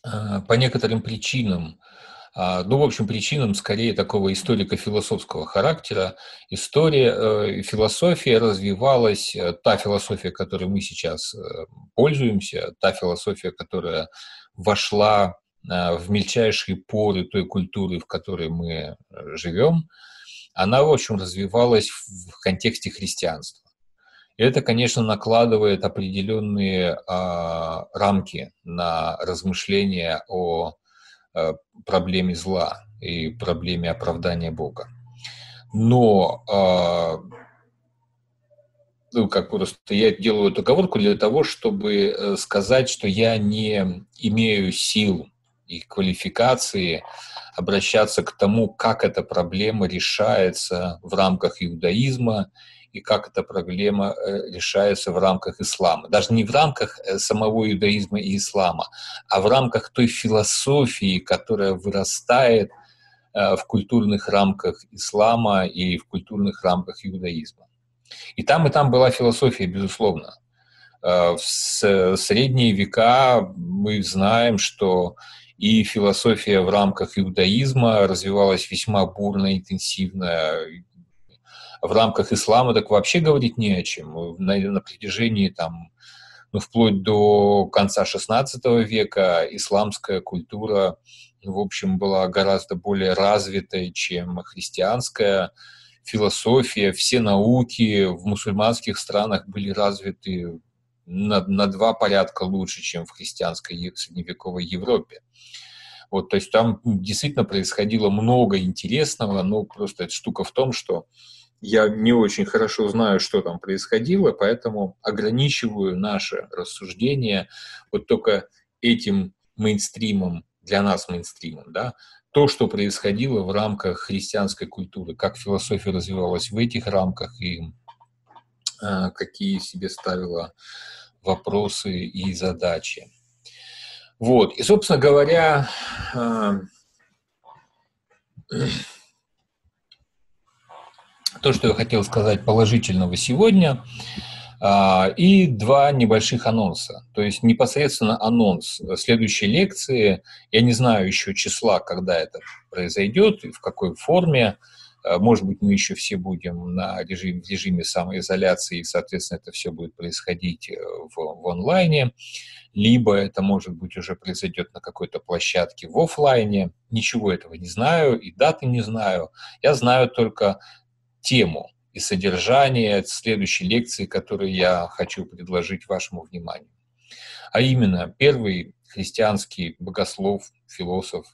э, по некоторым причинам а, ну, в общем, причинам скорее такого историко-философского характера. История, э, философия развивалась, та философия, которой мы сейчас пользуемся, та философия, которая вошла в мельчайшие поры той культуры, в которой мы живем, она, в общем, развивалась в контексте христианства. Это, конечно, накладывает определенные а, рамки на размышления о Э, проблеме зла и проблеме оправдания Бога. Но а, ну, как просто я делаю эту оговорку для того, чтобы э, сказать, что я не имею сил и квалификации обращаться к тому, как эта проблема решается в рамках иудаизма и как эта проблема э, решается в рамках ислама. Даже не в рамках э, самого иудаизма и ислама, а в рамках той философии, которая вырастает в культурных рамках ислама и в культурных рамках иудаизма. И там, и там была философия, безусловно. В средние века мы знаем, что и философия в рамках иудаизма развивалась весьма бурно, интенсивно. В рамках ислама так вообще говорить не о чем. На, на протяжении там, ну, вплоть до конца XVI века исламская культура, в общем, была гораздо более развитой, чем христианская философия, все науки в мусульманских странах были развиты на, на два порядка лучше, чем в христианской средневековой Европе. Вот, то есть там действительно происходило много интересного, но просто эта штука в том, что я не очень хорошо знаю, что там происходило, поэтому ограничиваю наше рассуждение вот только этим мейнстримом, для нас мейнстримом, да, то, что происходило в рамках христианской культуры, как философия развивалась в этих рамках и какие себе ставила вопросы и задачи. Вот. И, собственно говоря, э, то, что я хотел сказать положительного сегодня, э, и два небольших анонса. То есть непосредственно анонс следующей лекции. Я не знаю еще числа, когда это произойдет и в какой форме. Э, может быть, мы еще все будем на режим, в режиме самоизоляции, и, соответственно, это все будет происходить э, в, в онлайне, либо это, может быть, уже произойдет на какой-то площадке в офлайне. Ничего этого не знаю, и даты не знаю. Я знаю только тему и содержание следующей лекции, которую я хочу предложить вашему вниманию. А именно, первый христианский богослов, философ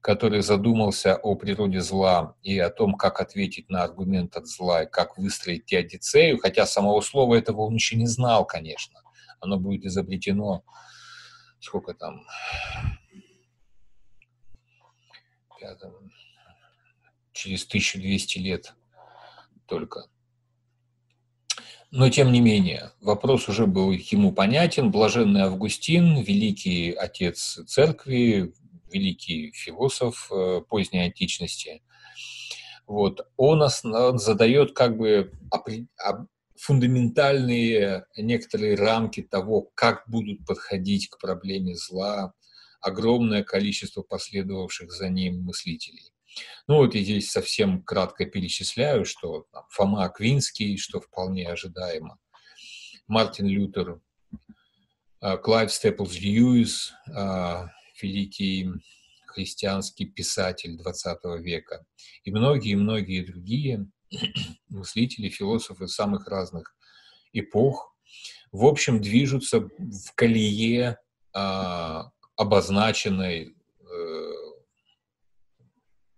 который задумался о природе зла и о том, как ответить на аргумент от зла, и как выстроить теодицею, хотя самого слова этого он еще не знал, конечно. Оно будет изобретено, сколько там, через 1200 лет только. Но, тем не менее, вопрос уже был ему понятен. Блаженный Августин, великий отец церкви, великий философ э, поздней античности. Вот. Он, он задает как бы фундаментальные некоторые рамки того, как будут подходить к проблеме зла огромное количество последовавших за ним мыслителей. Ну вот я здесь совсем кратко перечисляю, что там, Фома Аквинский, что вполне ожидаемо, Мартин Лютер, э, Клайв Степлс Льюис, э, великий христианский писатель XX века, и многие-многие другие мыслители, философы самых разных эпох, в общем, движутся в колее а, обозначенной, э,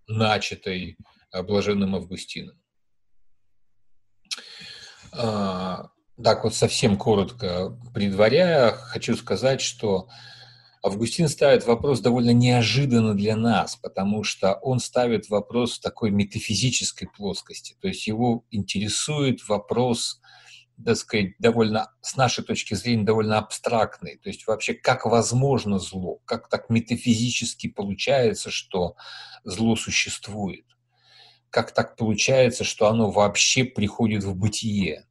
начатой блаженным Августином. А, так вот, совсем коротко предваряя, хочу сказать, что Августин ставит вопрос довольно неожиданно для нас, потому что он ставит вопрос в такой метафизической плоскости. То есть его интересует вопрос, так сказать, довольно, с нашей точки зрения, довольно абстрактный. То есть вообще, как возможно зло? Как так метафизически получается, что зло существует? Как так получается, что оно вообще приходит в бытие?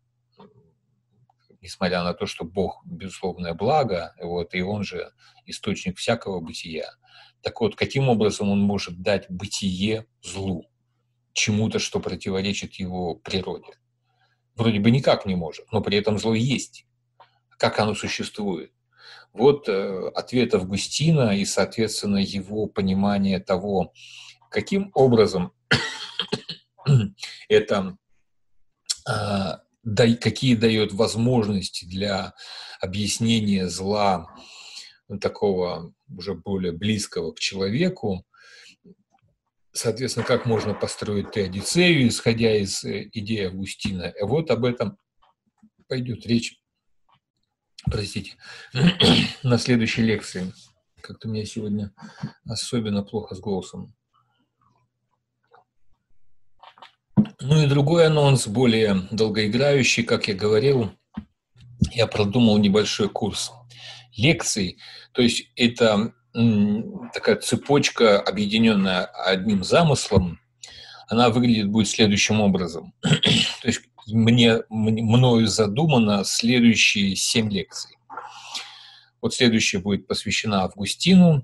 Несмотря на то, что Бог – безусловное благо, вот, и Он же источник всякого бытия. Так вот, каким образом Он может дать бытие злу, чему-то, что противоречит его природе? Вроде бы никак не может, но при этом зло есть. Как оно существует? Вот э, ответ Августина и, соответственно, его понимание того, каким образом это э, какие дает возможности для объяснения зла ну, такого уже более близкого к человеку. Соответственно, как можно построить теодицею, исходя из э, идеи Августина. И вот об этом пойдет речь, простите, на следующей лекции. Как-то у меня сегодня особенно плохо с голосом. Ну и другой анонс, более долгоиграющий, как я говорил, я продумал небольшой курс лекций. То есть это такая цепочка, объединенная одним замыслом. Она выглядит будет следующим образом. То есть мне, мною задумано следующие семь лекций. Вот следующая будет посвящена Августину,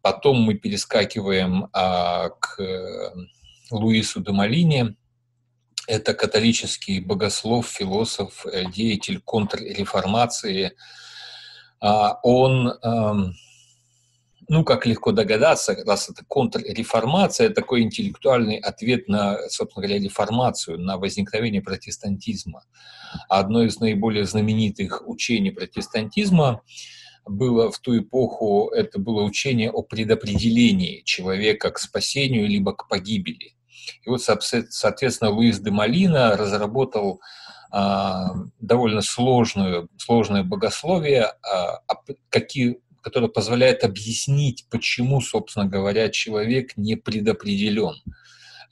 потом мы перескакиваем а, к Луису де Малине, это католический богослов, философ, э, деятель контрреформации. А, он, эм, ну, как легко догадаться, раз это контрреформация, такой интеллектуальный ответ на, собственно говоря, реформацию, на возникновение протестантизма. Одно из наиболее знаменитых учений протестантизма было в ту эпоху, это было учение о предопределении человека к спасению либо к погибели. И вот, соответственно, Луис де Малина разработал а, довольно сложную, сложное богословие, а, какие, которое позволяет объяснить, почему, собственно говоря, человек не предопределен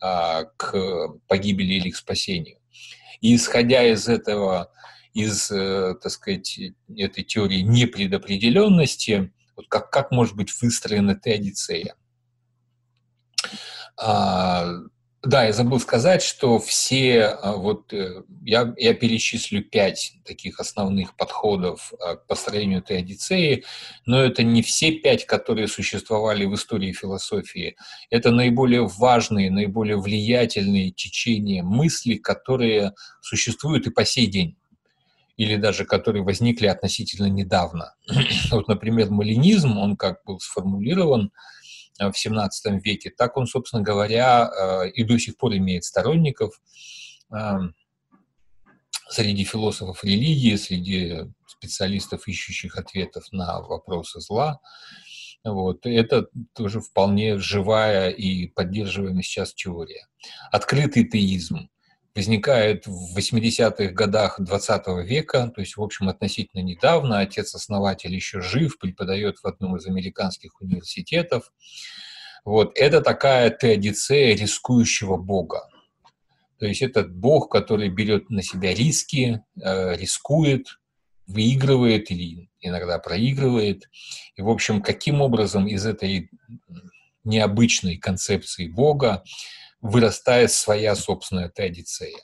а, к погибели или к спасению. И исходя из этого, из, э, так сказать, этой теории непредопределенности, вот как, как может быть выстроена теодицея? Да, я забыл сказать, что все, а, вот э, я, я перечислю пять таких основных подходов а, к построению теодицеи, но это не все пять, которые существовали в истории философии. Это наиболее важные, наиболее влиятельные течения мысли, которые существуют и по сей день или даже которые возникли относительно недавно. Вот, например, малинизм, он как был сформулирован, в XVII веке, так он, собственно говоря, э, и до сих пор имеет сторонников эм, среди философов религии, среди специалистов, ищущих ответов на вопросы зла. Вот. Это тоже вполне живая и поддерживаемая сейчас теория. Открытый теизм возникает в 80-х годах 20 века, то есть, в общем, относительно недавно. Отец-основатель еще жив, преподает в одном из американских университетов. Вот. Это такая теодицея рискующего Бога. То есть этот Бог, который берет на себя риски, э, рискует, выигрывает или иногда проигрывает. И, в общем, каким образом из этой необычной концепции Бога вырастает своя собственная теодицея.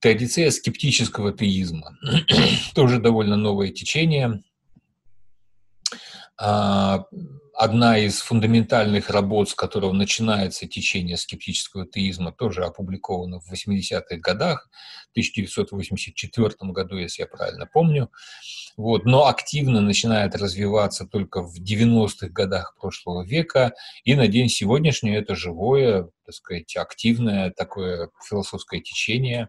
Теодицея скептического теизма. Тоже довольно новое течение. Одна из фундаментальных работ, с которого начинается течение скептического теизма, тоже опубликована в 80-х годах, в 1984 году, если я правильно помню. Вот, но активно начинает развиваться только в 90-х годах прошлого века, и на день сегодняшний это живое, так сказать, активное такое философское течение,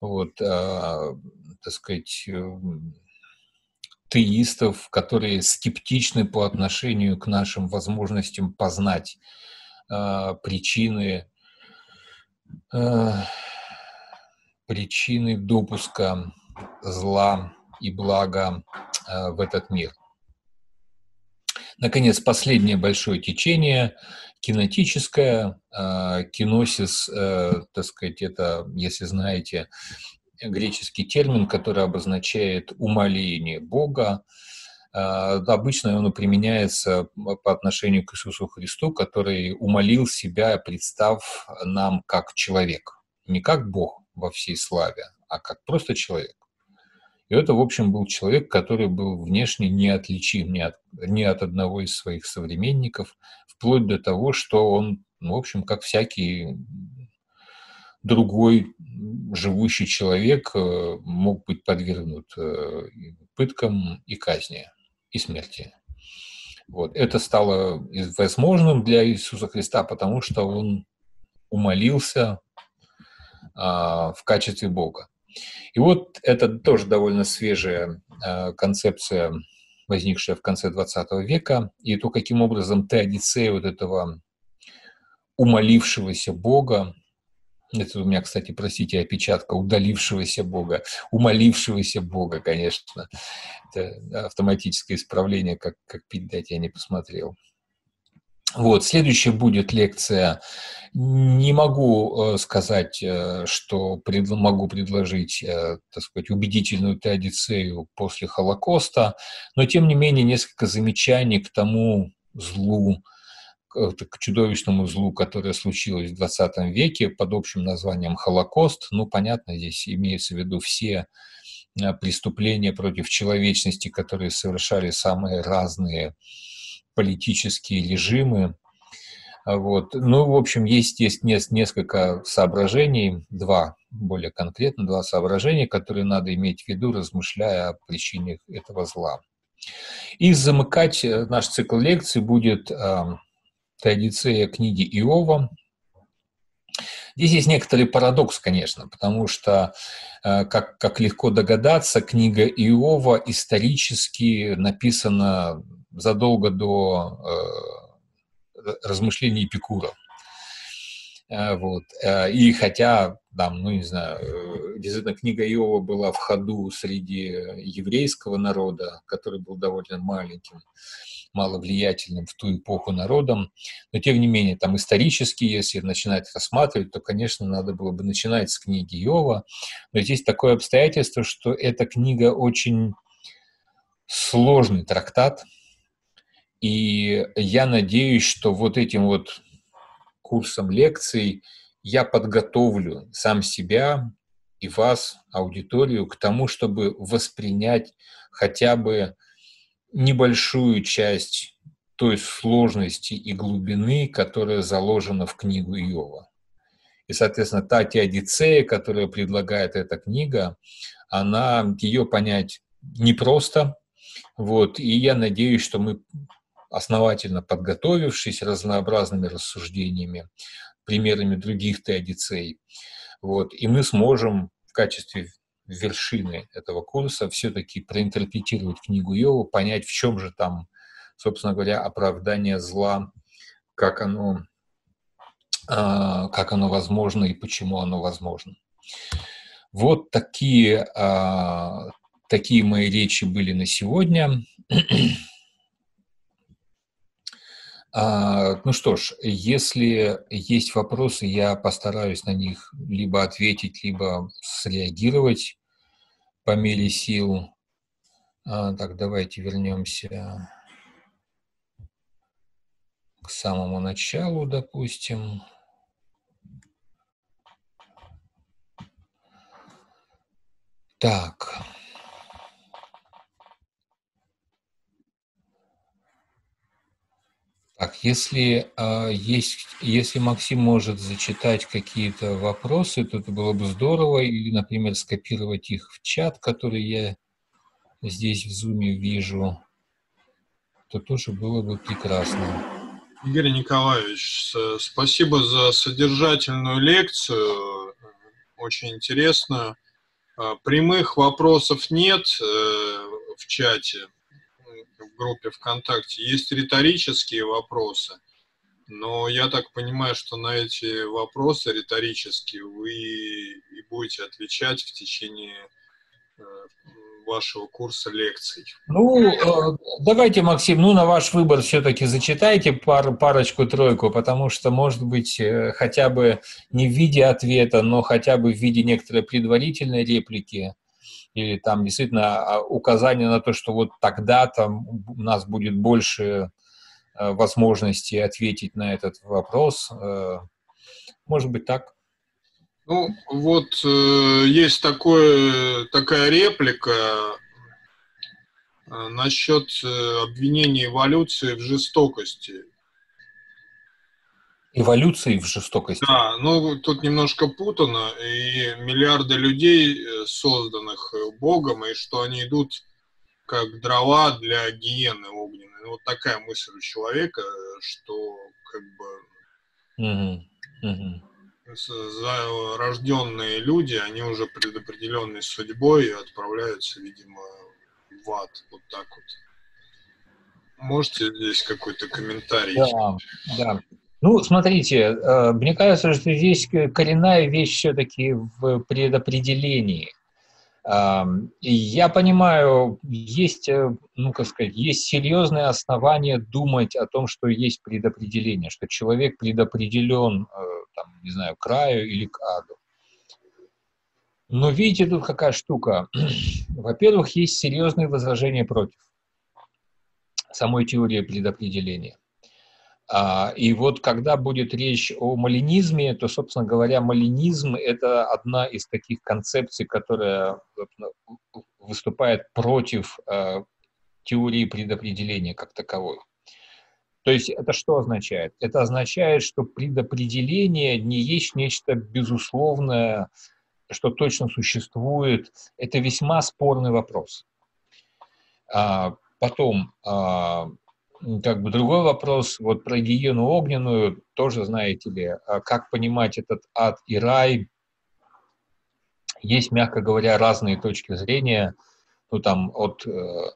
вот, э, так сказать, теистов, которые скептичны по отношению к нашим возможностям познать э, причины, э, причины допуска зла и блага э, в этот мир. Наконец, последнее большое течение кинетическое, киносис, э, так сказать, это, если знаете, греческий термин, который обозначает умоление Бога. А, обычно он применяется по отношению к Иисусу Христу, который умолил себя, представ нам как человек. Не как Бог во всей славе, а как просто человек. И это, в общем, был человек, который был внешне неотличим ни от, ни от одного из своих современников, вплоть до того, что он, в общем, как всякий другой живущий человек э, мог быть подвергнут э, пыткам и казни, и смерти. Вот. Это стало возможным для Иисуса Христа, потому что он умолился а, в качестве Бога. И вот это тоже довольно свежая а, концепция, возникшая в конце 20 века, и то, каким образом теодицея вот этого умолившегося Бога, это у меня, кстати, простите, опечатка удалившегося Бога, умолившегося Бога, конечно. Это автоматическое исправление, как, как пить дать, я не посмотрел. Вот, следующая будет лекция. Не могу э, сказать, э, что пред, могу предложить, э, так сказать, убедительную теодицею после Холокоста, но тем не менее несколько замечаний к тому злу, к чудовищному злу, которое случилось в 20 веке под общим названием Холокост. Ну, понятно, здесь имеется в виду все преступления против человечности, которые совершали самые разные политические режимы. Вот. Ну, в общем, есть, есть несколько соображений, два более конкретно, два соображения, которые надо иметь в виду, размышляя о причинах этого зла. И замыкать э, наш цикл лекций будет традиция книги Иова. Здесь есть некоторый парадокс, конечно, потому что, э, как, как легко догадаться, книга Иова исторически написана задолго до э, размышлений Эпикура. Э, вот. Э, и хотя, там, ну не знаю, действительно, книга Иова была в ходу среди еврейского народа, который был довольно маленьким, маловлиятельным в ту эпоху народом, но тем не менее, там исторически, если начинать рассматривать, то, конечно, надо было бы начинать с книги Иова, но здесь такое обстоятельство, что эта книга очень сложный трактат, и я надеюсь, что вот этим вот курсом лекций я подготовлю сам себя и вас, аудиторию, к тому, чтобы воспринять хотя бы небольшую часть той сложности и глубины, которая заложена в книгу Иова. И, соответственно, та теодицея, которую предлагает эта книга, она, ее понять непросто, вот, и я надеюсь, что мы основательно подготовившись разнообразными рассуждениями, примерами других теодицей. Вот, и мы сможем в качестве вершины этого курса все-таки проинтерпретировать книгу Йова, понять, в чем же там, собственно говоря, оправдание зла, как оно, а, как оно возможно и почему оно возможно. Вот такие, а, такие мои речи были на сегодня. А, ну что ж, если есть вопросы, я постараюсь на них либо ответить, либо среагировать по мере сил. А, так, давайте вернемся к самому началу, допустим. Так. Так, если э, есть, если Максим может зачитать какие-то вопросы, то это было бы здорово, или, например, скопировать их в чат, который я здесь в зуме вижу, то тоже было бы прекрасно. Игорь Николаевич, спасибо за содержательную лекцию, очень интересную. А, прямых вопросов нет э, в чате в группе ВКонтакте. Есть риторические вопросы, но я так понимаю, что на эти вопросы риторические вы и будете отвечать в течение э, вашего курса лекций. Ну, э, давайте, Максим, ну, на ваш выбор все-таки зачитайте пар, парочку-тройку, потому что, может быть, э, хотя бы не в виде ответа, но хотя бы в виде некоторой предварительной реплики или там действительно а, указание на то, что вот тогда там у нас будет больше э, возможностей ответить на этот вопрос. Э, может быть так? Ну, вот э, есть такое, такая реплика э, насчет э, обвинения эволюции в жестокости эволюции в жестокости. Да, ну тут немножко путано, и миллиарды людей, э, созданных э, Богом, и что они идут как дрова для гиены огненной. Ну, вот такая мысль у человека, что как бы угу, угу. рожденные люди, они уже предопределенной судьбой отправляются, видимо, в ад. Вот так вот. Можете здесь какой-то комментарий? Да, да. Ну, смотрите, э, мне кажется, что здесь коренная вещь все-таки в предопределении. Я понимаю, есть, э, ну, как сказать, есть серьезные основания думать о том, что есть предопределение, что человек предопределен, э, там, не знаю, к краю или к аду. Но видите, тут какая штука. Во-первых, есть серьезные возражения против самой теории предопределения. А, и вот когда будет речь о малинизме, то, собственно говоря, малинизм – это одна из таких концепций, которая выступает против э, теории предопределения как таковой. То есть это что означает? Это означает, что предопределение не есть нечто безусловное, что точно существует. Это весьма спорный вопрос. А, потом, а, как бы другой вопрос, вот про гиену огненную, тоже знаете ли, а как понимать этот ад и рай, есть, мягко говоря, разные точки зрения, ну там от э,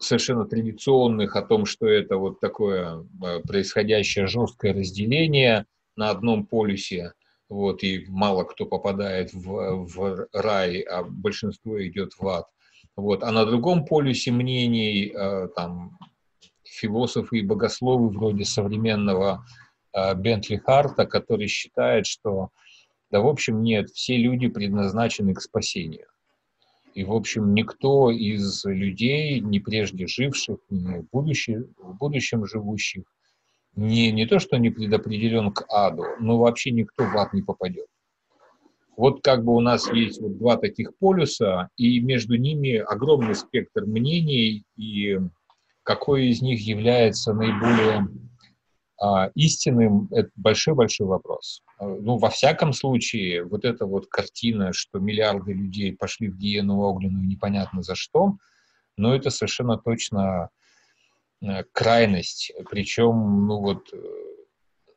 совершенно традиционных о том, что это вот такое э, происходящее жесткое разделение на одном полюсе, вот, и мало кто попадает в, в рай, а большинство идет в ад. Вот. А на другом полюсе мнений, э, там, философы и богословы вроде современного э, Бентли Харта, который считает, что да, в общем, нет, все люди предназначены к спасению. И, в общем, никто из людей, ни прежде живших, ни в, будущем, в будущем живущих, не, не то, что не предопределен к аду, но вообще никто в ад не попадет. Вот как бы у нас есть вот два таких полюса, и между ними огромный спектр мнений и какой из них является наиболее а, истинным, это большой-большой вопрос. А, ну, во всяком случае, вот эта вот картина, что миллиарды людей пошли в гиену огненную непонятно за что, но это совершенно точно э, крайность, причем, ну вот, э,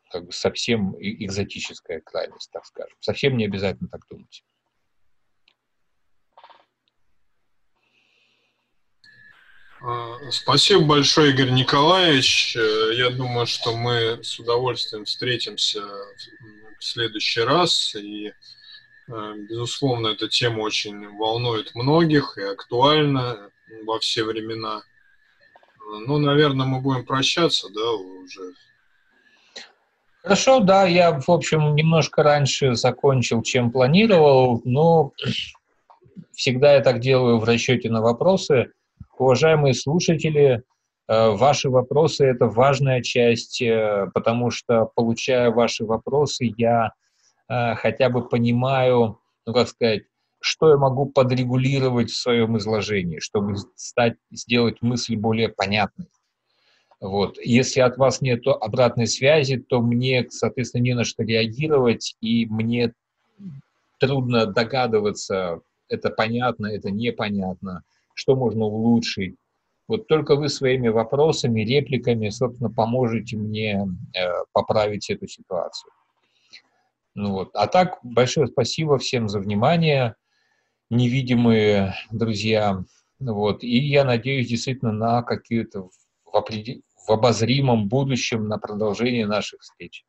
как бы совсем экзотическая крайность, так скажем. Совсем не обязательно так думать. Спасибо большое, Игорь Николаевич. Э, я думаю, что мы с удовольствием встретимся в следующий раз. И, э, безусловно, эта тема очень волнует многих и актуальна во все времена. Ну, наверное, мы будем прощаться, да, уже. Хорошо, да, я, в общем, немножко раньше закончил, чем планировал, но всегда я так делаю в расчете на вопросы. Уважаемые слушатели, э, ваши вопросы – это важная часть, э, потому что, получая ваши вопросы, я э, хотя бы понимаю, ну, как сказать, что я могу подрегулировать в своем изложении, чтобы стать, сделать мысль более понятной. Вот. Если от вас нет обратной связи, то мне, соответственно, не на что реагировать, и мне трудно догадываться, это понятно, это непонятно – что можно улучшить. Вот только вы своими вопросами, репликами, собственно, поможете мне э, поправить эту ситуацию. Ну вот. А так, большое спасибо всем за внимание, невидимые друзья. Вот. И я надеюсь действительно на какие-то в, определ... в обозримом будущем на продолжение наших встреч.